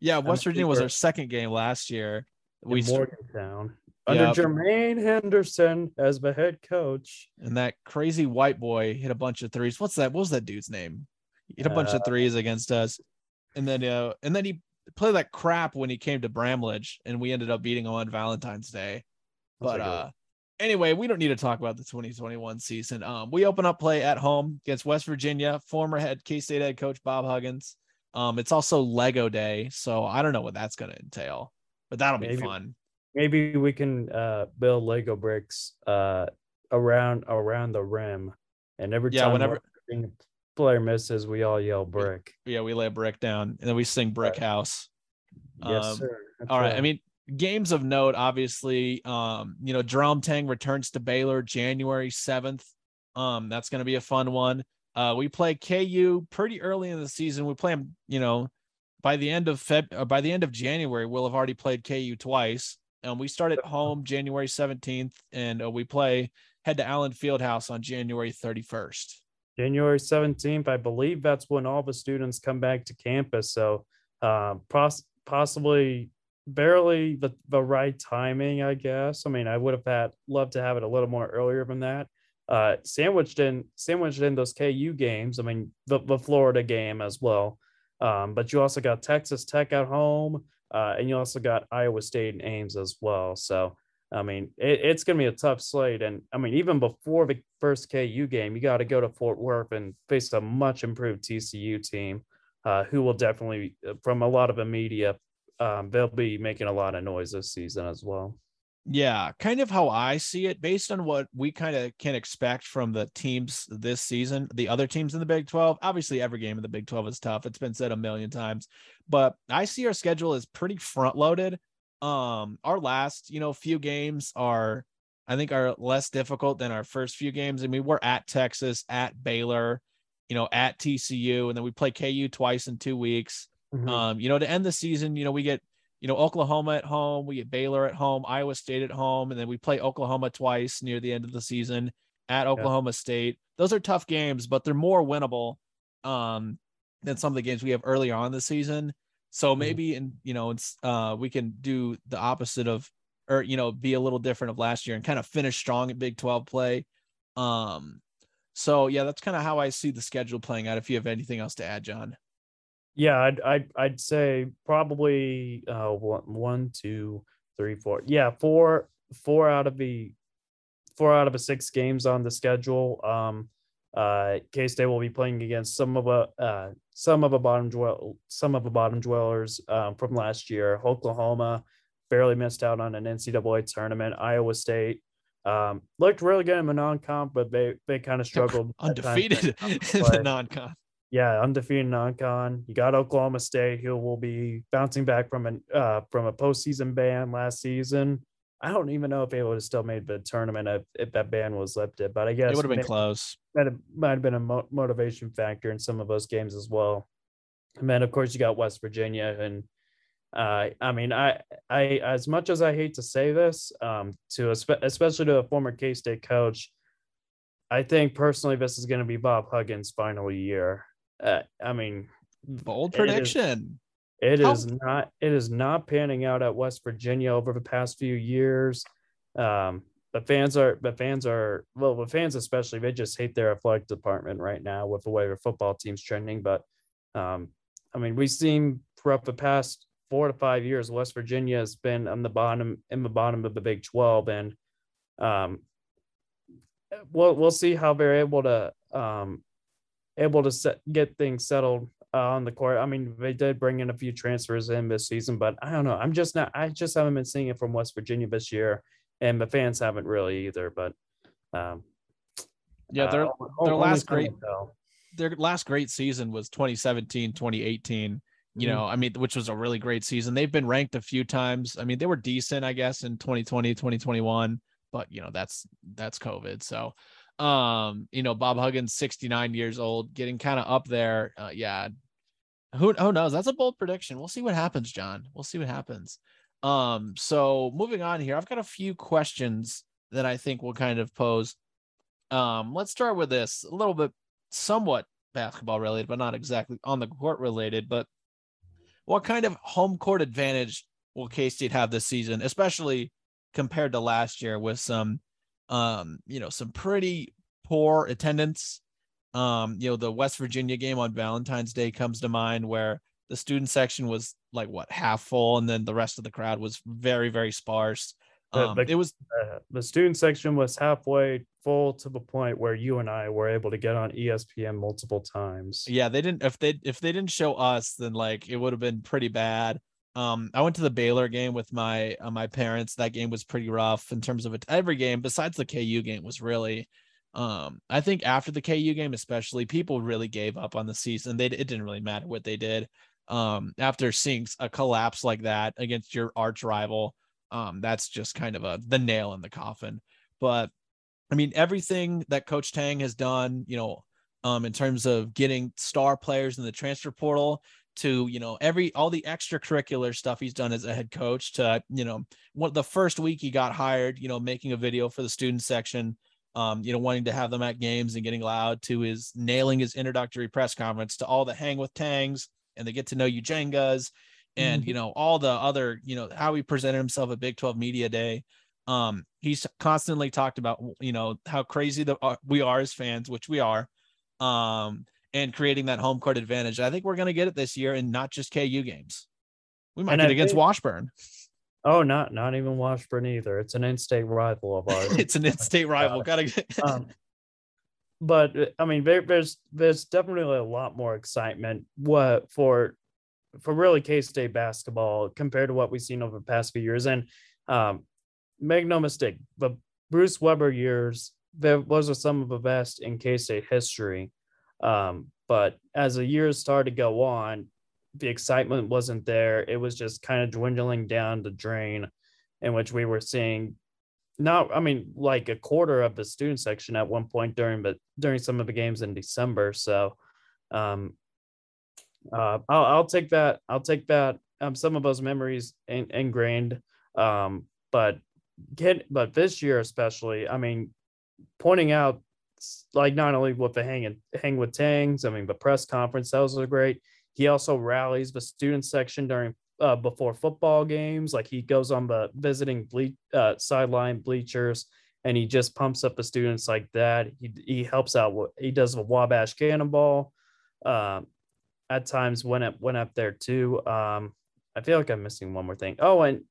yeah. West Virginia was our second game last year. We Morgantown under Yep. Jermaine Henderson as the head coach. and that crazy white boy hit a bunch of threes. What's that? What was that dude's name? He hit a bunch of Uh, threes against us, and then uh, and then he played like crap when he came to Bramlage, and we ended up beating him on Valentine's Day. But uh, anyway, we don't need to talk about the 2021 season. Um, we open up play at home against West Virginia, former head K State head coach Bob Huggins. Um, it's also Lego Day, so I don't know what that's going to entail, but that'll be fun. maybe we can uh, build Lego bricks uh, around around the rim, and every Yeah, time whenever- player misses, we all yell brick. Yeah, we lay a brick down, and then we sing Brick House. Yes, Um, sir. That's All right. I mean, games of note, obviously, um, you know, Jerome Tang returns to Baylor January 7th. Um, that's going to be a fun one. Uh, we play KU pretty early in the season. We play them, you know, by the end of Feb, or by the end of January, we'll have already played KU twice. And we start at home January 17th, and uh, we play head to Allen Fieldhouse on January 31st. January 17th, I believe that's when all the students come back to campus. So um, poss- possibly barely the, the right timing, I guess. I mean, I would have had loved to have it a little more earlier than that. Uh, sandwiched in sandwiched in those KU games. I mean, the, the Florida game as well. Um, but you also got Texas Tech at home, uh, and you also got Iowa State and Ames as well. So I mean, it, it's going to be a tough slate. And I mean, even before the first KU game, you got to go to Fort Worth and face a much improved TCU team, uh, who will definitely, uh, from a lot of the media, um, they'll be making a lot of noise this season as well. Yeah, kind of how I see it, based on what we kind of can expect from the teams this season, the other teams in the Big 12. Obviously, every game in the Big 12 is tough. It's been said a million times, but I see our schedule is pretty front loaded. Um, our last, you know, few games are, I think, are less difficult than our first few games. I mean, we're at Texas, at Baylor, you know, at TCU, and then we play KU twice in two weeks. Mhm. Um, you know, to end the season, you know, we get, you know, Oklahoma at home, we get Baylor at home, Iowa State at home, and then we play Oklahoma twice near the end of the season at Oklahoma State. Those are tough games, but they're more winnable um than some of the games we have earlier on the season. So Mhm. maybe and you know, it's uh we can do the opposite of or you know, be a little different of last year and kind of finish strong at Big 12 play. Um so yeah, that's kind of how I see the schedule playing out. If you have anything else to add, John. Yeah, I'd I'd, I'd say probably uh one, one, two, three, four. Yeah, four four out of the four out of the six games on the schedule. Um, uh, K State will be playing against some of a uh, some of a bottom dwell some of the bottom dwellers um, from last year. Oklahoma barely missed out on an NCAA tournament. Iowa State um, looked really good in the non-comp, but they they kind of struggled. Undefeated [laughs] in the non-con. Yeah, undefeated non-con. You got Oklahoma State, who will be bouncing back from an uh, from a postseason ban last season. I don't even know if they would have still made the tournament if, if that ban was lifted, but I guess it would have been close. That might have been a mo- motivation factor in some of those games as well. And then, of course, you got West Virginia, and uh, I mean, I, I, as much as I hate to say this, um, to especially to a former K State coach, I think personally this is going to be Bob Huggins' final year. Uh, I mean, bold prediction. It is not. It is not panning out at West Virginia over the past few years. Um, the fans are. The fans are. Well, the fans especially. They just hate their athletic department right now with the way their football team's trending. But, um, I mean, we've seen throughout the past four to five years, West Virginia has been on the bottom in the bottom of the Big Twelve, and um, we'll we'll see how they're able to um, able to set, get things settled uh, on the court. I mean, they did bring in a few transfers in this season, but I don't know. I'm just not. I just haven't been seeing it from West Virginia this year, and the fans haven't really either. But um, yeah, their uh, their last great their last great season was 2017, 2018. You mm-hmm. know, I mean, which was a really great season. They've been ranked a few times. I mean, they were decent, I guess, in 2020, 2021, but you know, that's that's COVID. So um, you know, Bob Huggins, 69 years old, getting kind of up there. Uh, yeah. Who, who knows? That's a bold prediction. We'll see what happens, John. We'll see what happens. Um, so moving on here, I've got a few questions that I think will kind of pose. Um, let's start with this a little bit somewhat basketball related, but not exactly on the court related. But what kind of home court advantage will K State have this season, especially compared to last year with some um, you know, some pretty poor attendance. Um, you know, the West Virginia game on Valentine's Day comes to mind where the student section was like what half full, and then the rest of the crowd was very, very sparse. Um, the, the, it was uh, the student section was halfway full to the point where you and I were able to get on ESPN multiple times. Yeah, they didn't. If they if they didn't show us, then like it would have been pretty bad. Um, I went to the Baylor game with my uh, my parents. That game was pretty rough in terms of it. Every game besides the KU game was really. Um, I think after the KU game, especially, people really gave up on the season. They it didn't really matter what they did. Um, after seeing a collapse like that against your arch rival, um, that's just kind of a the nail in the coffin. But I mean, everything that Coach Tang has done, you know, um, in terms of getting star players in the transfer portal, to you know every all the extracurricular stuff he's done as a head coach to you know what the first week he got hired you know making a video for the student section um you know wanting to have them at games and getting loud to his nailing his introductory press conference to all the hang with tangs and the get to know you jengas and mm-hmm. you know all the other you know how he presented himself at big 12 media day um he's constantly talked about you know how crazy the uh, we are as fans which we are um and creating that home court advantage. I think we're going to get it this year and not just KU games. We might and get I against think, Washburn. Oh, not not even Washburn either. It's an in-state rival of ours. [laughs] it's an in-state rival. Gotta get. [laughs] um, but I mean, there, there's there's definitely a lot more excitement what for for really K State basketball compared to what we've seen over the past few years. And um, make no mistake, the Bruce Weber years, those are some of the best in K State history. Um, but as the years started to go on, the excitement wasn't there. It was just kind of dwindling down the drain, in which we were seeing not, I mean, like a quarter of the student section at one point during, but during some of the games in December. So, um, uh, I'll, I'll take that. I'll take that. Um, some of those memories in, ingrained. Um, but get, but this year especially, I mean, pointing out like not only with the hang hang with Tangs, I mean the press conference, those are great. He also rallies the student section during uh, before football games. Like he goes on the visiting ble- uh, sideline bleachers and he just pumps up the students like that. He he helps out. He does the Wabash Cannonball. Um, at times went up went up there too. Um, I feel like I'm missing one more thing. Oh, and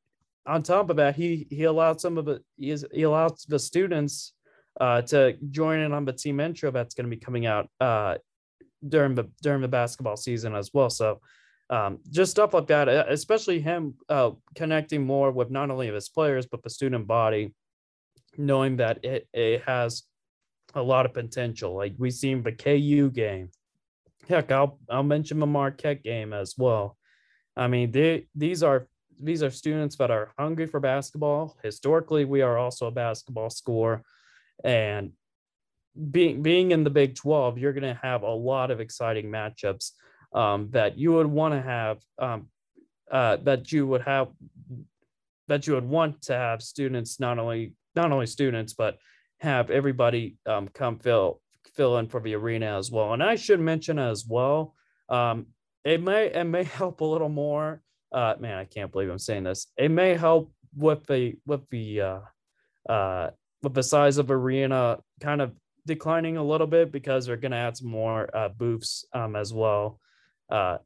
on top of that, he he allowed some of the He, is, he allowed the students uh, to join in on the team intro that's going to be coming out uh, during the during the basketball season as well. So um, just stuff like that, especially him uh, connecting more with not only his players but the student body, knowing that it, it has a lot of potential. Like we seen the KU game. Heck, I'll I'll mention the Marquette game as well. I mean, they these are these are students that are hungry for basketball. Historically, we are also a basketball school, and being being in the Big 12, you're going to have a lot of exciting matchups um, that you would want to have um, uh, that you would have that you would want to have students not only not only students but have everybody um, come fill fill in for the arena as well. And I should mention as well, um, it may it may [laughs] help a little more. Uh, man, I can't believe I'm saying this. It may help with the with the uh, uh, with the size of arena kind of declining a little bit because they're going to add some more uh, booths um, as well. Uh,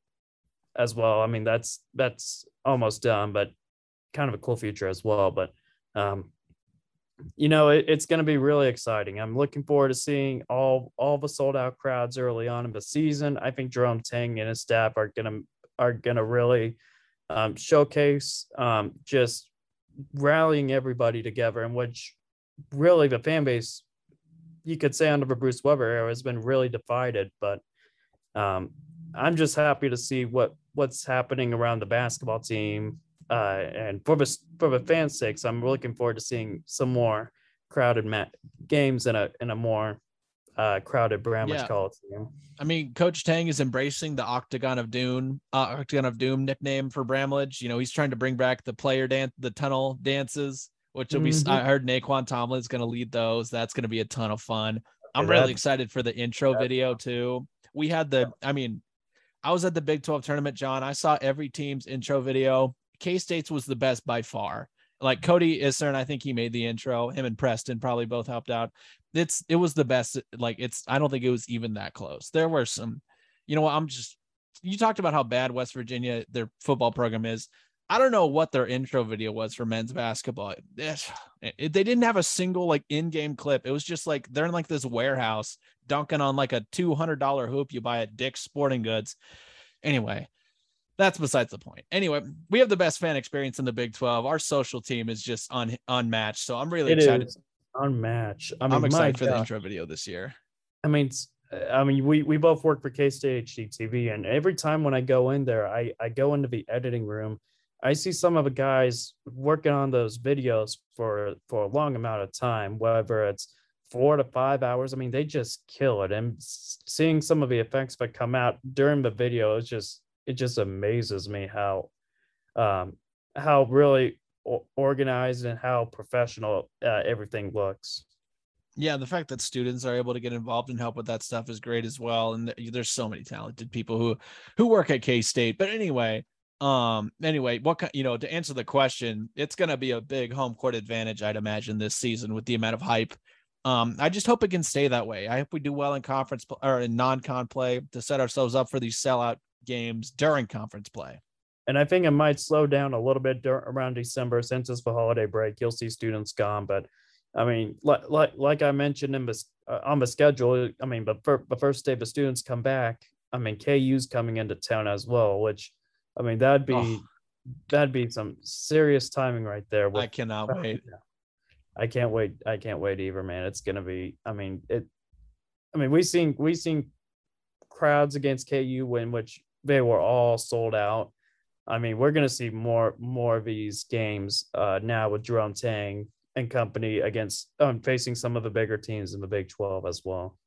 as well. I mean, that's that's almost done, but kind of a cool feature as well. But um, you know, it, it's going to be really exciting. I'm looking forward to seeing all all the sold out crowds early on in the season. I think Jerome Tang and his staff are going to are going to really um, showcase um, just rallying everybody together, and which really the fan base, you could say under the Bruce Weber era, has been really divided. But um, I'm just happy to see what what's happening around the basketball team uh, and for the for the fans' sakes, I'm looking forward to seeing some more crowded mat games in a in a more uh, crowded Bramlage yeah. Coliseum. I mean, Coach Tang is embracing the Octagon of Doom, uh, Octagon of Doom nickname for Bramlage. You know, he's trying to bring back the player dance, the tunnel dances, which will mm-hmm. be. I heard Nae'Qwan Tomlin is going to lead those. That's going to be a ton of fun. I'm really excited for the intro video too. We had the, I mean, I was at the Big 12 tournament, John. I saw every team's intro video. K State's was the best by far. Like Cody Isern, I think he made the intro. Him and Preston probably both helped out. It's it was the best. Like it's I don't think it was even that close. There were some, you know what? I'm just you talked about how bad West Virginia their football program is. I don't know what their intro video was for men's basketball. It, it, they didn't have a single like in-game clip. It was just like they're in like this warehouse dunking on like a two hundred dollar hoop you buy at Dick's Sporting Goods. Anyway, that's besides the point. Anyway, we have the best fan experience in the Big 12. Our social team is just un- unmatched. So I'm really it excited. unmatched. I mean, I'm excited for the intro video this year. I mean, I mean, we, we both work for K State HDTV, and every time when I go in there, I, I go into the editing room. I see some of the guys working on those videos for for a long amount of time, whether it's four to five hours. I mean, they just kill it. And seeing some of the effects that come out during the video is just it just amazes me how um how really organized and how professional uh, everything looks yeah the fact that students are able to get involved and help with that stuff is great as well and there's so many talented people who who work at k-state but anyway um anyway what you know to answer the question it's going to be a big home court advantage i'd imagine this season with the amount of hype um i just hope it can stay that way i hope we do well in conference or in non-con play to set ourselves up for these sellout games during conference play. And I think it might slow down a little bit around December since it's the holiday break. You'll see students gone, but I mean, like like like I mentioned in the uh, on the schedule. I mean, but for the first day the students come back, I mean, KU's coming into town as well, which I mean that'd be oh. that'd be some serious timing right there. With, I cannot [laughs] wait. I can't wait. I can't wait either, man. It's gonna be. I mean, it. I mean, we seen we seen crowds against KU when which they were all sold out. I mean, we're going to see more more of these games uh, now with Jerome Tang and company against um, facing some of the bigger teams in the Big 12 as well.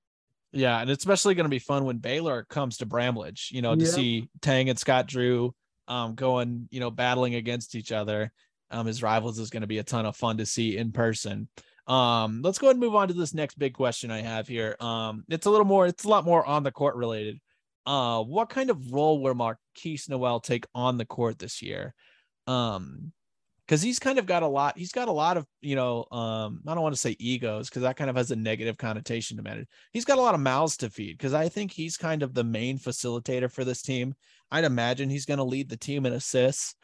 Yeah, and it's especially going to be fun when Baylor comes to Bramlage, you know, to yeah. see Tang and Scott Drew um, going, you know, battling against each other. Um, his rivals is going to be a ton of fun to see in person. Um, let's go ahead and move on to this next big question I have here. Um, it's a little more, it's a lot more on the court related. Uh, what kind of role will Markquis Nowell take on the court this year? Um, because he's kind of got a lot. He's got a lot of you know. Um, I don't want to say egos because that kind of has a negative connotation to it. He's got a lot of mouths to feed because I think he's kind of the main facilitator for this team. I'd imagine he's going to lead the team in assists.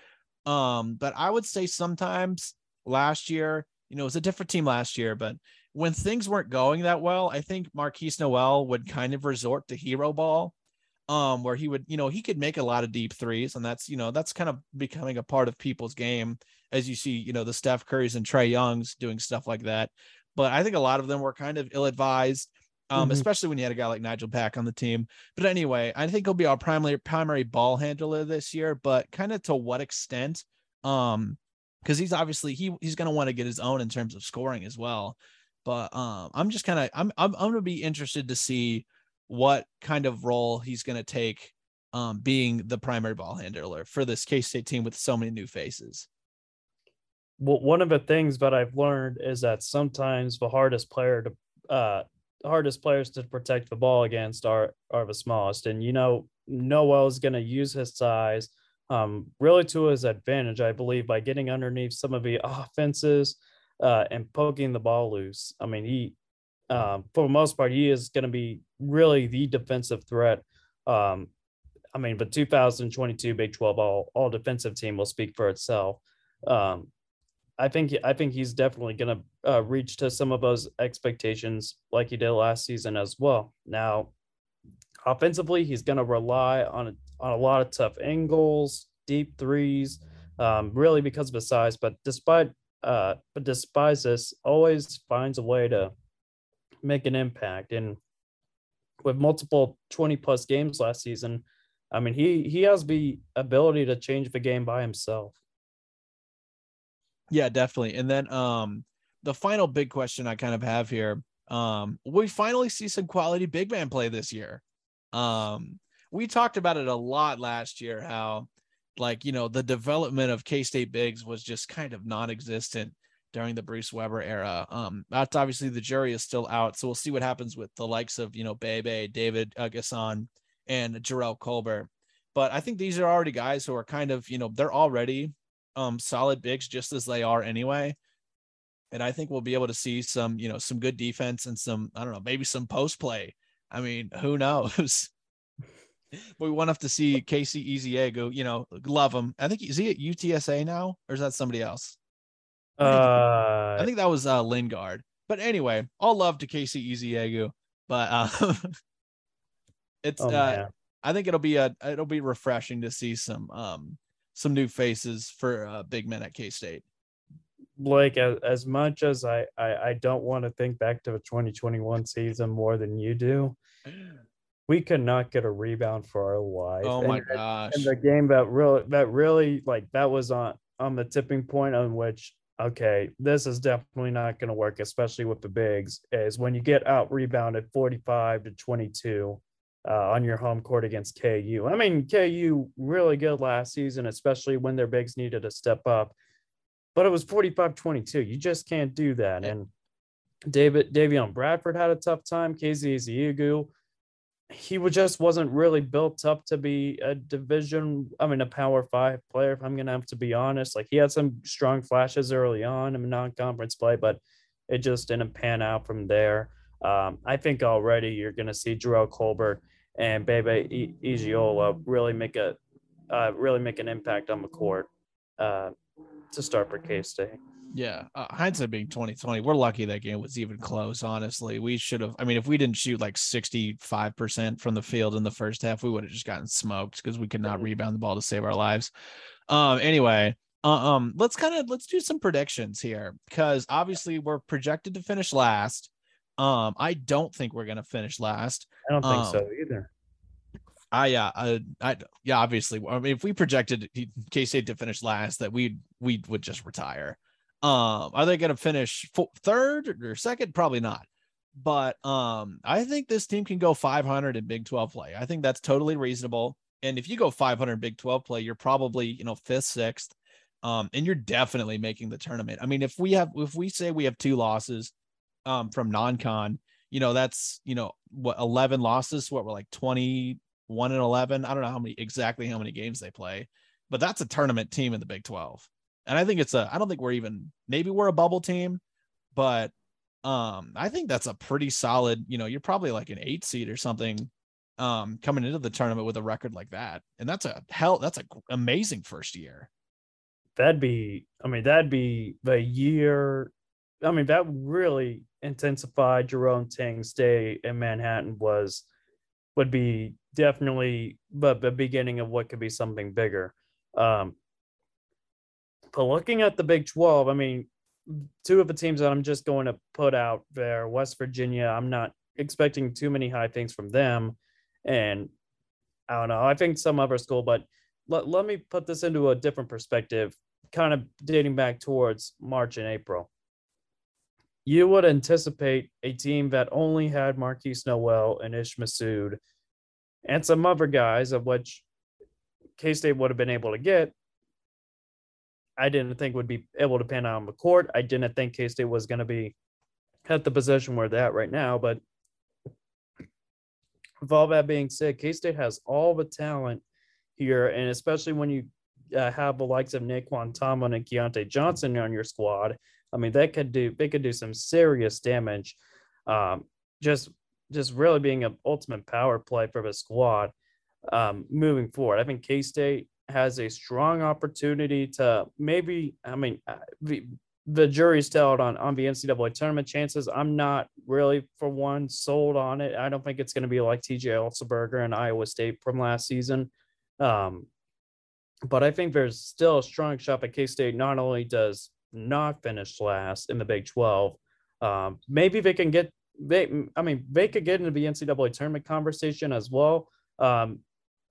Um, but I would say sometimes last year, you know, it was a different team last year, but when things weren't going that well, I think Markquis Nowell would kind of resort to hero ball um, where he would, you know, he could make a lot of deep threes, and that's, you know, that's kind of becoming a part of people's game as you see, you know, the Steph Currys and Trey Youngs doing stuff like that. But I think a lot of them were kind of ill advised, um, mm-hmm. especially when you had a guy like Nigel Pack on the team. But anyway, I think he'll be our primary primary ball handler this year, but kind of to what extent? Um, because he's obviously he he's gonna want to get his own in terms of scoring as well. But um, I'm just kind of I'm, I'm I'm gonna be interested to see what kind of role he's going to take um, being the primary ball handler for this K State team with so many new faces. Well, one of the things that I've learned is that sometimes the hardest player to uh, hardest players to protect the ball against are are the smallest, and you know Nowell is going to use his size um, really to his advantage, I believe, by getting underneath some of the [laughs] offenses uh, and poking the ball loose. I mean, he um, for the most part, he is going to be really the defensive threat. Um, I mean, but 2022 Big 12 all all defensive team will speak for itself. Um, I think I think he's definitely going to uh, reach to some of those expectations like he did last season as well. Now, offensively, he's going to rely on on a lot of tough angles, deep threes, um, really because of his size. But despite uh, but despite this, always finds a way to make an impact. And with multiple 20 plus games last season, I mean, he he has the ability to change the game by himself. Yeah, definitely. And then um the final big question I kind of have here, um, we finally see some quality big man play this year. Um, we talked about it a lot last year, how like you know the development of K-State bigs was just kind of non-existent during the Bruce Weber era. Um, that's obviously the jury is still out, so we'll see what happens with the likes of you know Bebe, David uh, N'Guessan, and Jerrell Colbert. But I think these are already guys who are kind of you know they're already um solid bigs just as they are anyway. And I think we'll be able to see some you know some good defense and some I don't know maybe some post play. I mean [laughs] who knows. we want to see Kaosi Ezeagu, you know, love him. I think is he at UTSA now, or is that somebody else? Uh, I think that was uh, Lingard. But anyway, all love to Kaosi Ezeagu. But uh, [laughs] it's oh, uh, I think it'll be a it'll be refreshing to see some um some new faces for uh, big men at K State. Like as, as much as I, I I don't want to think back to the 2021 season more than you do, we could not get a rebound for our life. Oh my and, gosh! And the game that really that really like that was on on the tipping point on which okay, this is definitely not going to work, especially with the bigs, is when you get out rebounded 45 to 22 uh, on your home court against KU. I mean, KU really good last season, especially when their bigs needed to step up, but it was 45 22. You just can't do that. And David Davion Bradford had a tough time. Kaosi Ezeagu he just wasn't really built up to be a division i mean a power five player if i'm gonna have to be honest. Like he had some strong flashes early on in non-conference play but it just didn't pan out from there. Um, i think already you're gonna see Jerrell Colbert and Bebe Iyiola really make a uh, really make an impact on the court uh, to start for K-State yeah, uh, hindsight being 2020, we're lucky that game was even close. Honestly, we should have. I mean, if we didn't shoot like 65% from the field in the first half, we would have just gotten smoked because we could not rebound the ball to save our lives. Um, anyway, uh, um, let's kind of let's do some predictions here because obviously we're projected to finish last. Um, I don't think we're gonna finish last. I don't think um, so either. I yeah, uh, I yeah, obviously. I mean, if we projected K State to finish last, that we we would just retire. Um, are they going to finish third or second? Probably not. But um, I think this team can go 500 in Big 12 play. I think that's totally reasonable. And if you go 500 Big 12 play, you're probably you know fifth, sixth, um, and you're definitely making the tournament. I mean, if we have if we say we have two losses, um, from non-con, you know that's you know what 11 losses. What we're like 21 and 11. I don't know how many exactly how many games they play, but that's a tournament team in the Big 12 and I think it's a I don't think we're even maybe we're a bubble team, but um I think that's a pretty solid, you know, you're probably like an 8 seed or something um coming into the tournament with a record like that. And that's a hell that's a amazing first year. That'd be I mean that'd be the year I mean that really intensified Jerome Tang's day in Manhattan was would be definitely but the beginning of what could be something bigger. Um, but looking at the Big 12, I mean, two of the teams that I'm just going to put out there, West Virginia, I'm not expecting too many high things from them. And I don't know, I think some other school, but let, let me put this into a different perspective, kind of dating back towards March and April. You would anticipate a team that only had Markquis Nowell and Ish Massoud and some other guys, of which K State would have been able to get. I didn't think would be able to pan out on the court. I didn't think K State was going to be at the position where they're at right now. But with all that being said, K State has all the talent here, and especially when you uh, have the likes of Nae'Qwan Tomlin and Keyontae Johnson on your squad, I mean they could do they could do some serious damage. Um, just just really being an ultimate power play for the squad um, moving forward. I think K State has a strong opportunity to maybe. I mean, uh, the, the jury's still out on on the NCAA tournament chances. I'm not really, for one, sold on it. I don't think it's going to be like TJ Otzelberger and Iowa State from last season. Um, but I think there's still a strong shot that K State not only does not finish last in the Big 12, um, maybe they can get they I mean they could get into the NCAA tournament conversation as well. Um,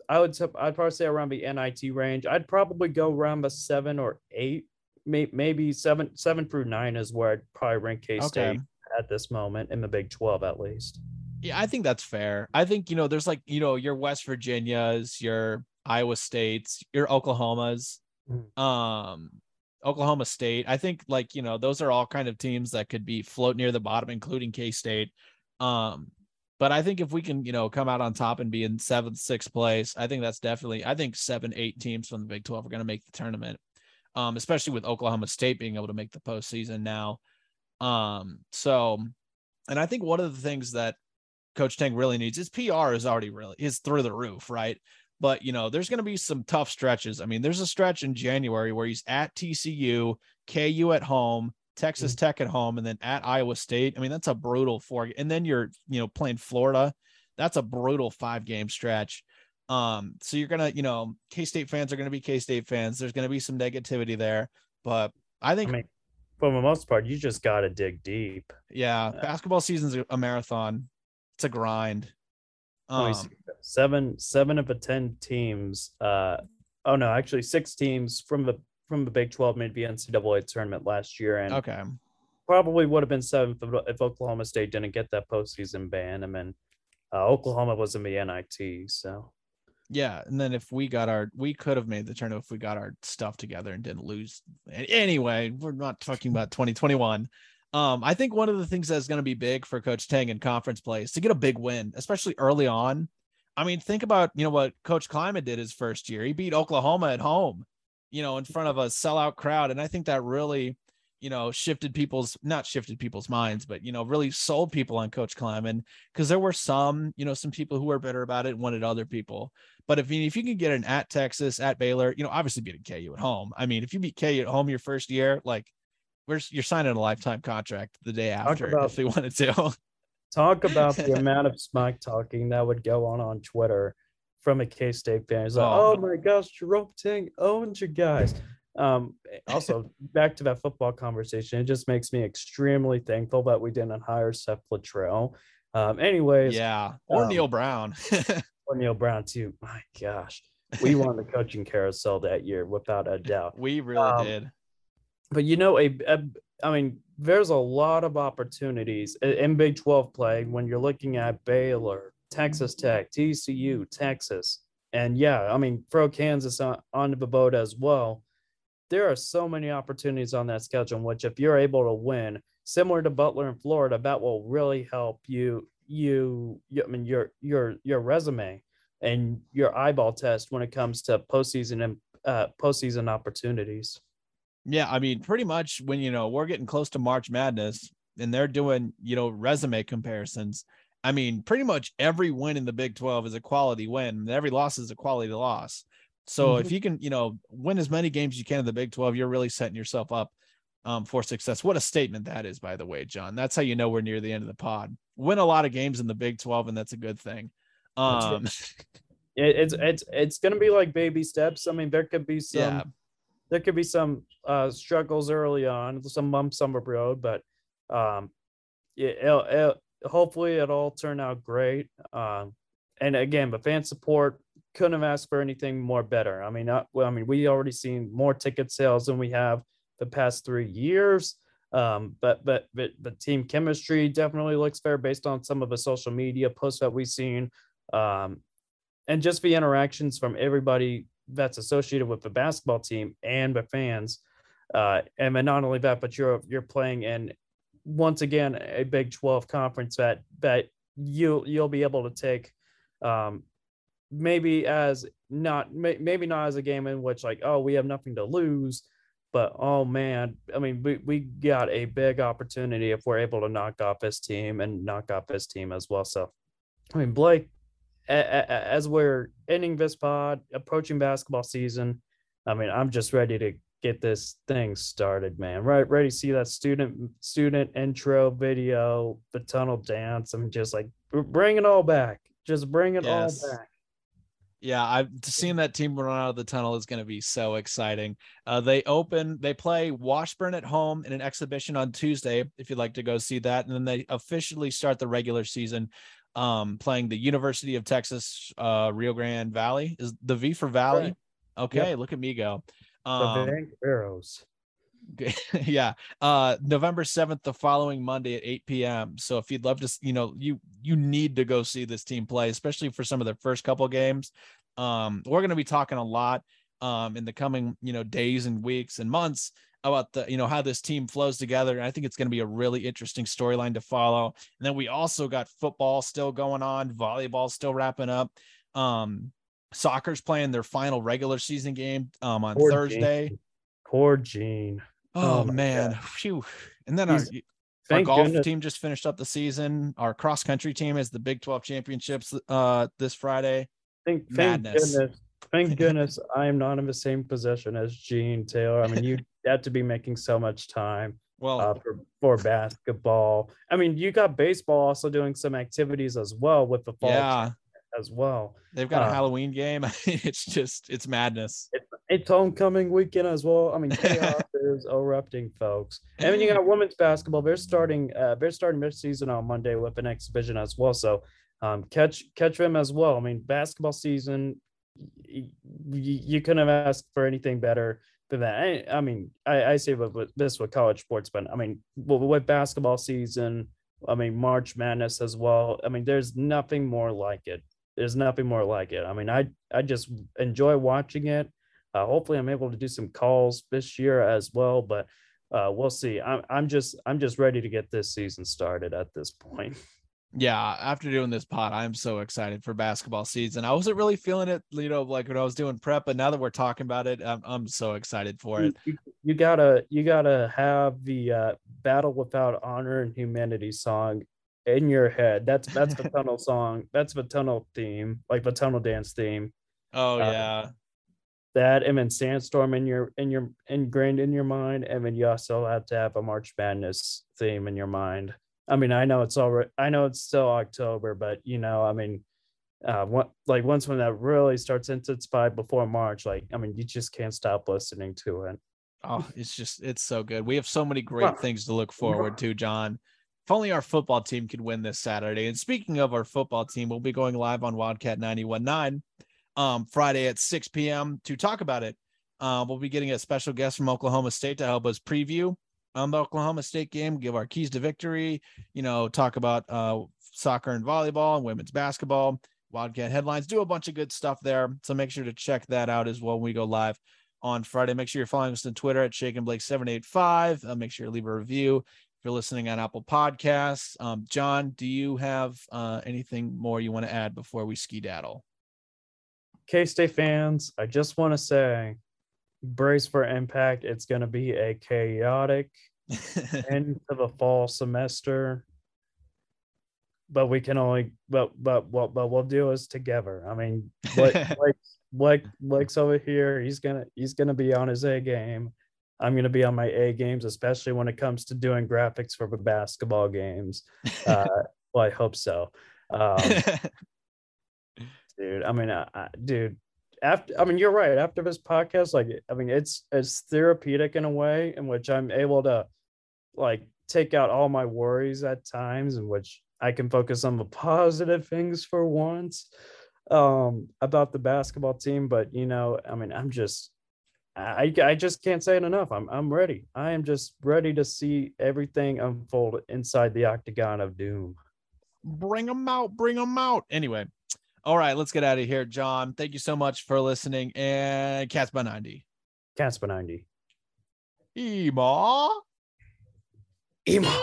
I would I'd probably say around the NIT range. I'd probably go around the seven or eight, may, maybe seven seven through nine is where I'd probably rank K State okay. at this moment in the Big Twelve at least. Yeah, I think that's fair. I think you know there's like you know your West Virginias, your Iowa States, your Oklahomas. Mm-hmm. Um, Oklahoma State. I think like, you know, those are all kind of teams that could be float near the bottom, including K State. Um, but I think if we can, you know, come out on top and be in seventh, sixth place, I think that's definitely, I think seven, eight teams from the Big 12 are going to make the tournament. Um, especially with Oklahoma State being able to make the postseason now. Um, so, and I think one of the things that Coach Tang really needs is PR is already really is through the roof, right? but you know, there's going to be some tough stretches. I mean, there's a stretch in January where he's at TCU, KU at home, Texas mm-hmm. Tech at home, and then at Iowa State. I mean, that's a brutal four. And then you're, you know, playing Florida. That's a brutal five game stretch. Um, so you're gonna, you know, K State fans are gonna be K State fans. There's gonna be some negativity there, but I think I mean, for the most part, you just gotta dig deep. Yeah, basketball season's a marathon. It's a grind. Um, seven seven of the ten teams. Uh, oh no, actually six teams from the from the Big Twelve made the NCAA tournament last year, and okay, probably would have been seven if, Oklahoma State didn't get that postseason ban. I mean, uh, Oklahoma was in the NIT, so yeah. And then if we got our, we could have made the tournament if we got our stuff together and didn't lose. Anyway, we're not talking about 2021. Um, I think one of the things that's going to be big for Coach Tang in conference play is to get a big win, especially early on. I mean, think about you know what Coach Klieman did his first year. He beat Oklahoma at home, you know, in front of a sellout crowd, and I think that really, you know, shifted people's not shifted people's minds, but you know, really sold people on Coach Klieman because there were some, you know, some people who were bitter about it and wanted other people. But if you if you can get an at Texas, at Baylor, you know, obviously beating KU at home. I mean, if you beat KU at home your first year, like we're you're signing a lifetime contract the day after about, if we wanted to. talk about the [laughs] amount of smack talking that would go on on Twitter from a K State fan. It's like, oh. oh my gosh, Jerome Tang owns you guys. Um, also, [laughs] back to that football conversation, it just makes me extremely thankful that we didn't hire Seth Littrell. Um, anyways, yeah, or um, Neal Brown, [laughs] or Neil Brown too. My gosh, we won the coaching carousel that year without a doubt. We really um, did but you know, a, a I mean, there's a lot of opportunities in Big 12 play when you're looking at Baylor, Texas Tech, TCU, Texas, and yeah, I mean, throw Kansas on, onto the boat as well. There are so many opportunities on that schedule, which if you're able to win, similar to Butler in Florida, that will really help you. You, you I mean, your your your resume and your eyeball test when it comes to postseason and uh, postseason opportunities. Yeah, I mean, pretty much when you know we're getting close to March Madness and they're doing you know resume comparisons. I mean, pretty much every win in the Big 12 is a quality win, and every loss is a quality loss. So Mhm. if you can, you know, win as many games as you can in the Big 12, you're really setting yourself up um, for success. What a statement that is, by the way, Jon. That's how you know we're near the end of the pod. Win a lot of games in the Big 12, and that's a good thing. Um, It, it's it's it's gonna be like baby steps. I mean, there could be some yeah, there could be some uh, struggles early on, some bumps on the road, but um, it, it'll, it'll, hopefully it'll all turn out great. Um, and again, the fan support couldn't have asked for anything more better. I mean, not, well, I mean, we already seen more ticket sales than we have the past three years. Um, but but but the team chemistry definitely looks fair based on some of the social media posts that we've seen. Um, and just the interactions from everybody that's associated with the basketball team and the fans. Uh, and then not only that, but you're you're playing in once again a Big 12 conference that that you you'll be able to take um, maybe as not may, maybe not as a game in which like oh we have nothing to lose but oh man i mean we, we got a big opportunity if we're able to knock off this team and knock off this team as well. So i mean blake as we're ending this pod approaching basketball season i mean i'm just ready to get this thing started man right ready to see that student student intro video the tunnel dance i'm just like bring it all back just bring it Yes. all back Yeah, I've seen that team run out of the tunnel is going to be so exciting. Uh, they open, they play Washburn at home in an exhibition on Tuesday. If you'd like to go see that, and then they officially start the regular season, um, playing the University of Texas, uh, Rio Grande Valley. Is the V for Valley? Right. Okay, look at me go. The Um, Vaqueros. [laughs] yeah uh november 7th the following monday at 8 p.m so if you'd love to you know you you need to go see this team play especially for some of their first couple games. Um we're going to be talking a lot um in the coming you know days and weeks and months about the you know how this team flows together. And i think it's going to be a really interesting storyline to follow. And then we also got football still going on volleyball still wrapping up. Um soccer's playing their final regular season game um on Poor thursday Gene. Poor Gene. Oh, Oh man, phew. And then our, He's- our Thank golf goodness. team just finished up the season. Our cross country team is the Big 12 championships uh this Friday. Thank, thank goodness. Thank [laughs] goodness I am not in the same position as Gene Taylor. I mean, you [laughs] had to be making so much time Well, uh, for, for basketball. I mean, you got baseball also doing some activities as well with the fall yeah, as well. they've got a uh, Halloween game. [laughs] it's just it's madness. It's homecoming weekend as well. I mean, chaos [laughs] is erupting, folks. And then you got women's basketball. They're starting. Uh, they're starting their season on Monday with an exhibition as well. So um, catch catch them as well. I mean, basketball season. y- y- You couldn't have asked for anything better than that. I, I mean, I, I say with, with this with college sports, but I mean, with, with basketball season. I mean, March Madness as well. I mean, there's nothing more like it. There's nothing more like it. I mean, I I just enjoy watching it. Uh, hopefully, I'm able to do some calls this year as well, but uh, we'll see. I'm I'm just I'm just ready to get this season started at this point. [laughs] Yeah, after doing this pod, I'm so excited for basketball season. I wasn't really feeling it, you know, like when I was doing prep, but now that we're talking about it, I'm I'm so excited for it. You, you gotta you gotta have the uh, battle without honor and humanity song in your head. That's that's the [laughs] tunnel song. That's the tunnel theme, like the tunnel dance theme. Oh Uh, yeah. That and then sandstorm in your in your ingrained in your mind, and then you also have to have a March Madness theme in your mind. I mean, I know it's already I know it's still October, but you know, I mean, uh, what like once when that really starts intensify before March, like I mean, you just can't stop listening to it. Oh, it's just it's so good. We have so many great things to look forward to, Jon. If only our football team could win this Saturday. And speaking of our football team, we'll be going live on Wildcat 91.9 um, Friday at 6 p.m. to talk about it. Uh, we'll be getting a special guest from Oklahoma State to help us preview um, the Oklahoma State game, give our keys to victory, you know, talk about uh, soccer and volleyball and women's basketball, Wildcat headlines, do a bunch of good stuff there. So make sure to check that out as well when we go live on Friday. Make sure you're following us on Twitter at Shake and Blake 785. Uh, make sure you leave a review if you're listening on Apple Podcasts. Um, Jon, do you have uh, anything more you want to add before we ski daddle? K State fans, I just want to say brace for impact. It's going to be a chaotic [laughs] end of the fall semester. But we can only, but but what but we'll do is together. I mean, [laughs] like like like Blake's over here. He's gonna he's gonna be on his A game. I'm gonna be on my A games, especially when it comes to doing graphics for the basketball games. Uh, [laughs] well, I hope so. Um, [laughs] dude, I mean, I, I, dude, after I mean, you're right. After this podcast, like, I mean, it's it's therapeutic in a way in which I'm able to like take out all my worries at times, in which I can focus on the positive things for once um about the basketball team. But you know, I mean, I'm just I, I just can't say it enough. I'm I'm ready. I am just ready to see everything unfold inside the octagon of doom. Bring them out, bring them out. Anyway, all right, let's get out of here, Jon. Thank you so much for listening. And Cats by 90. Cats by 90. Ema. Ema.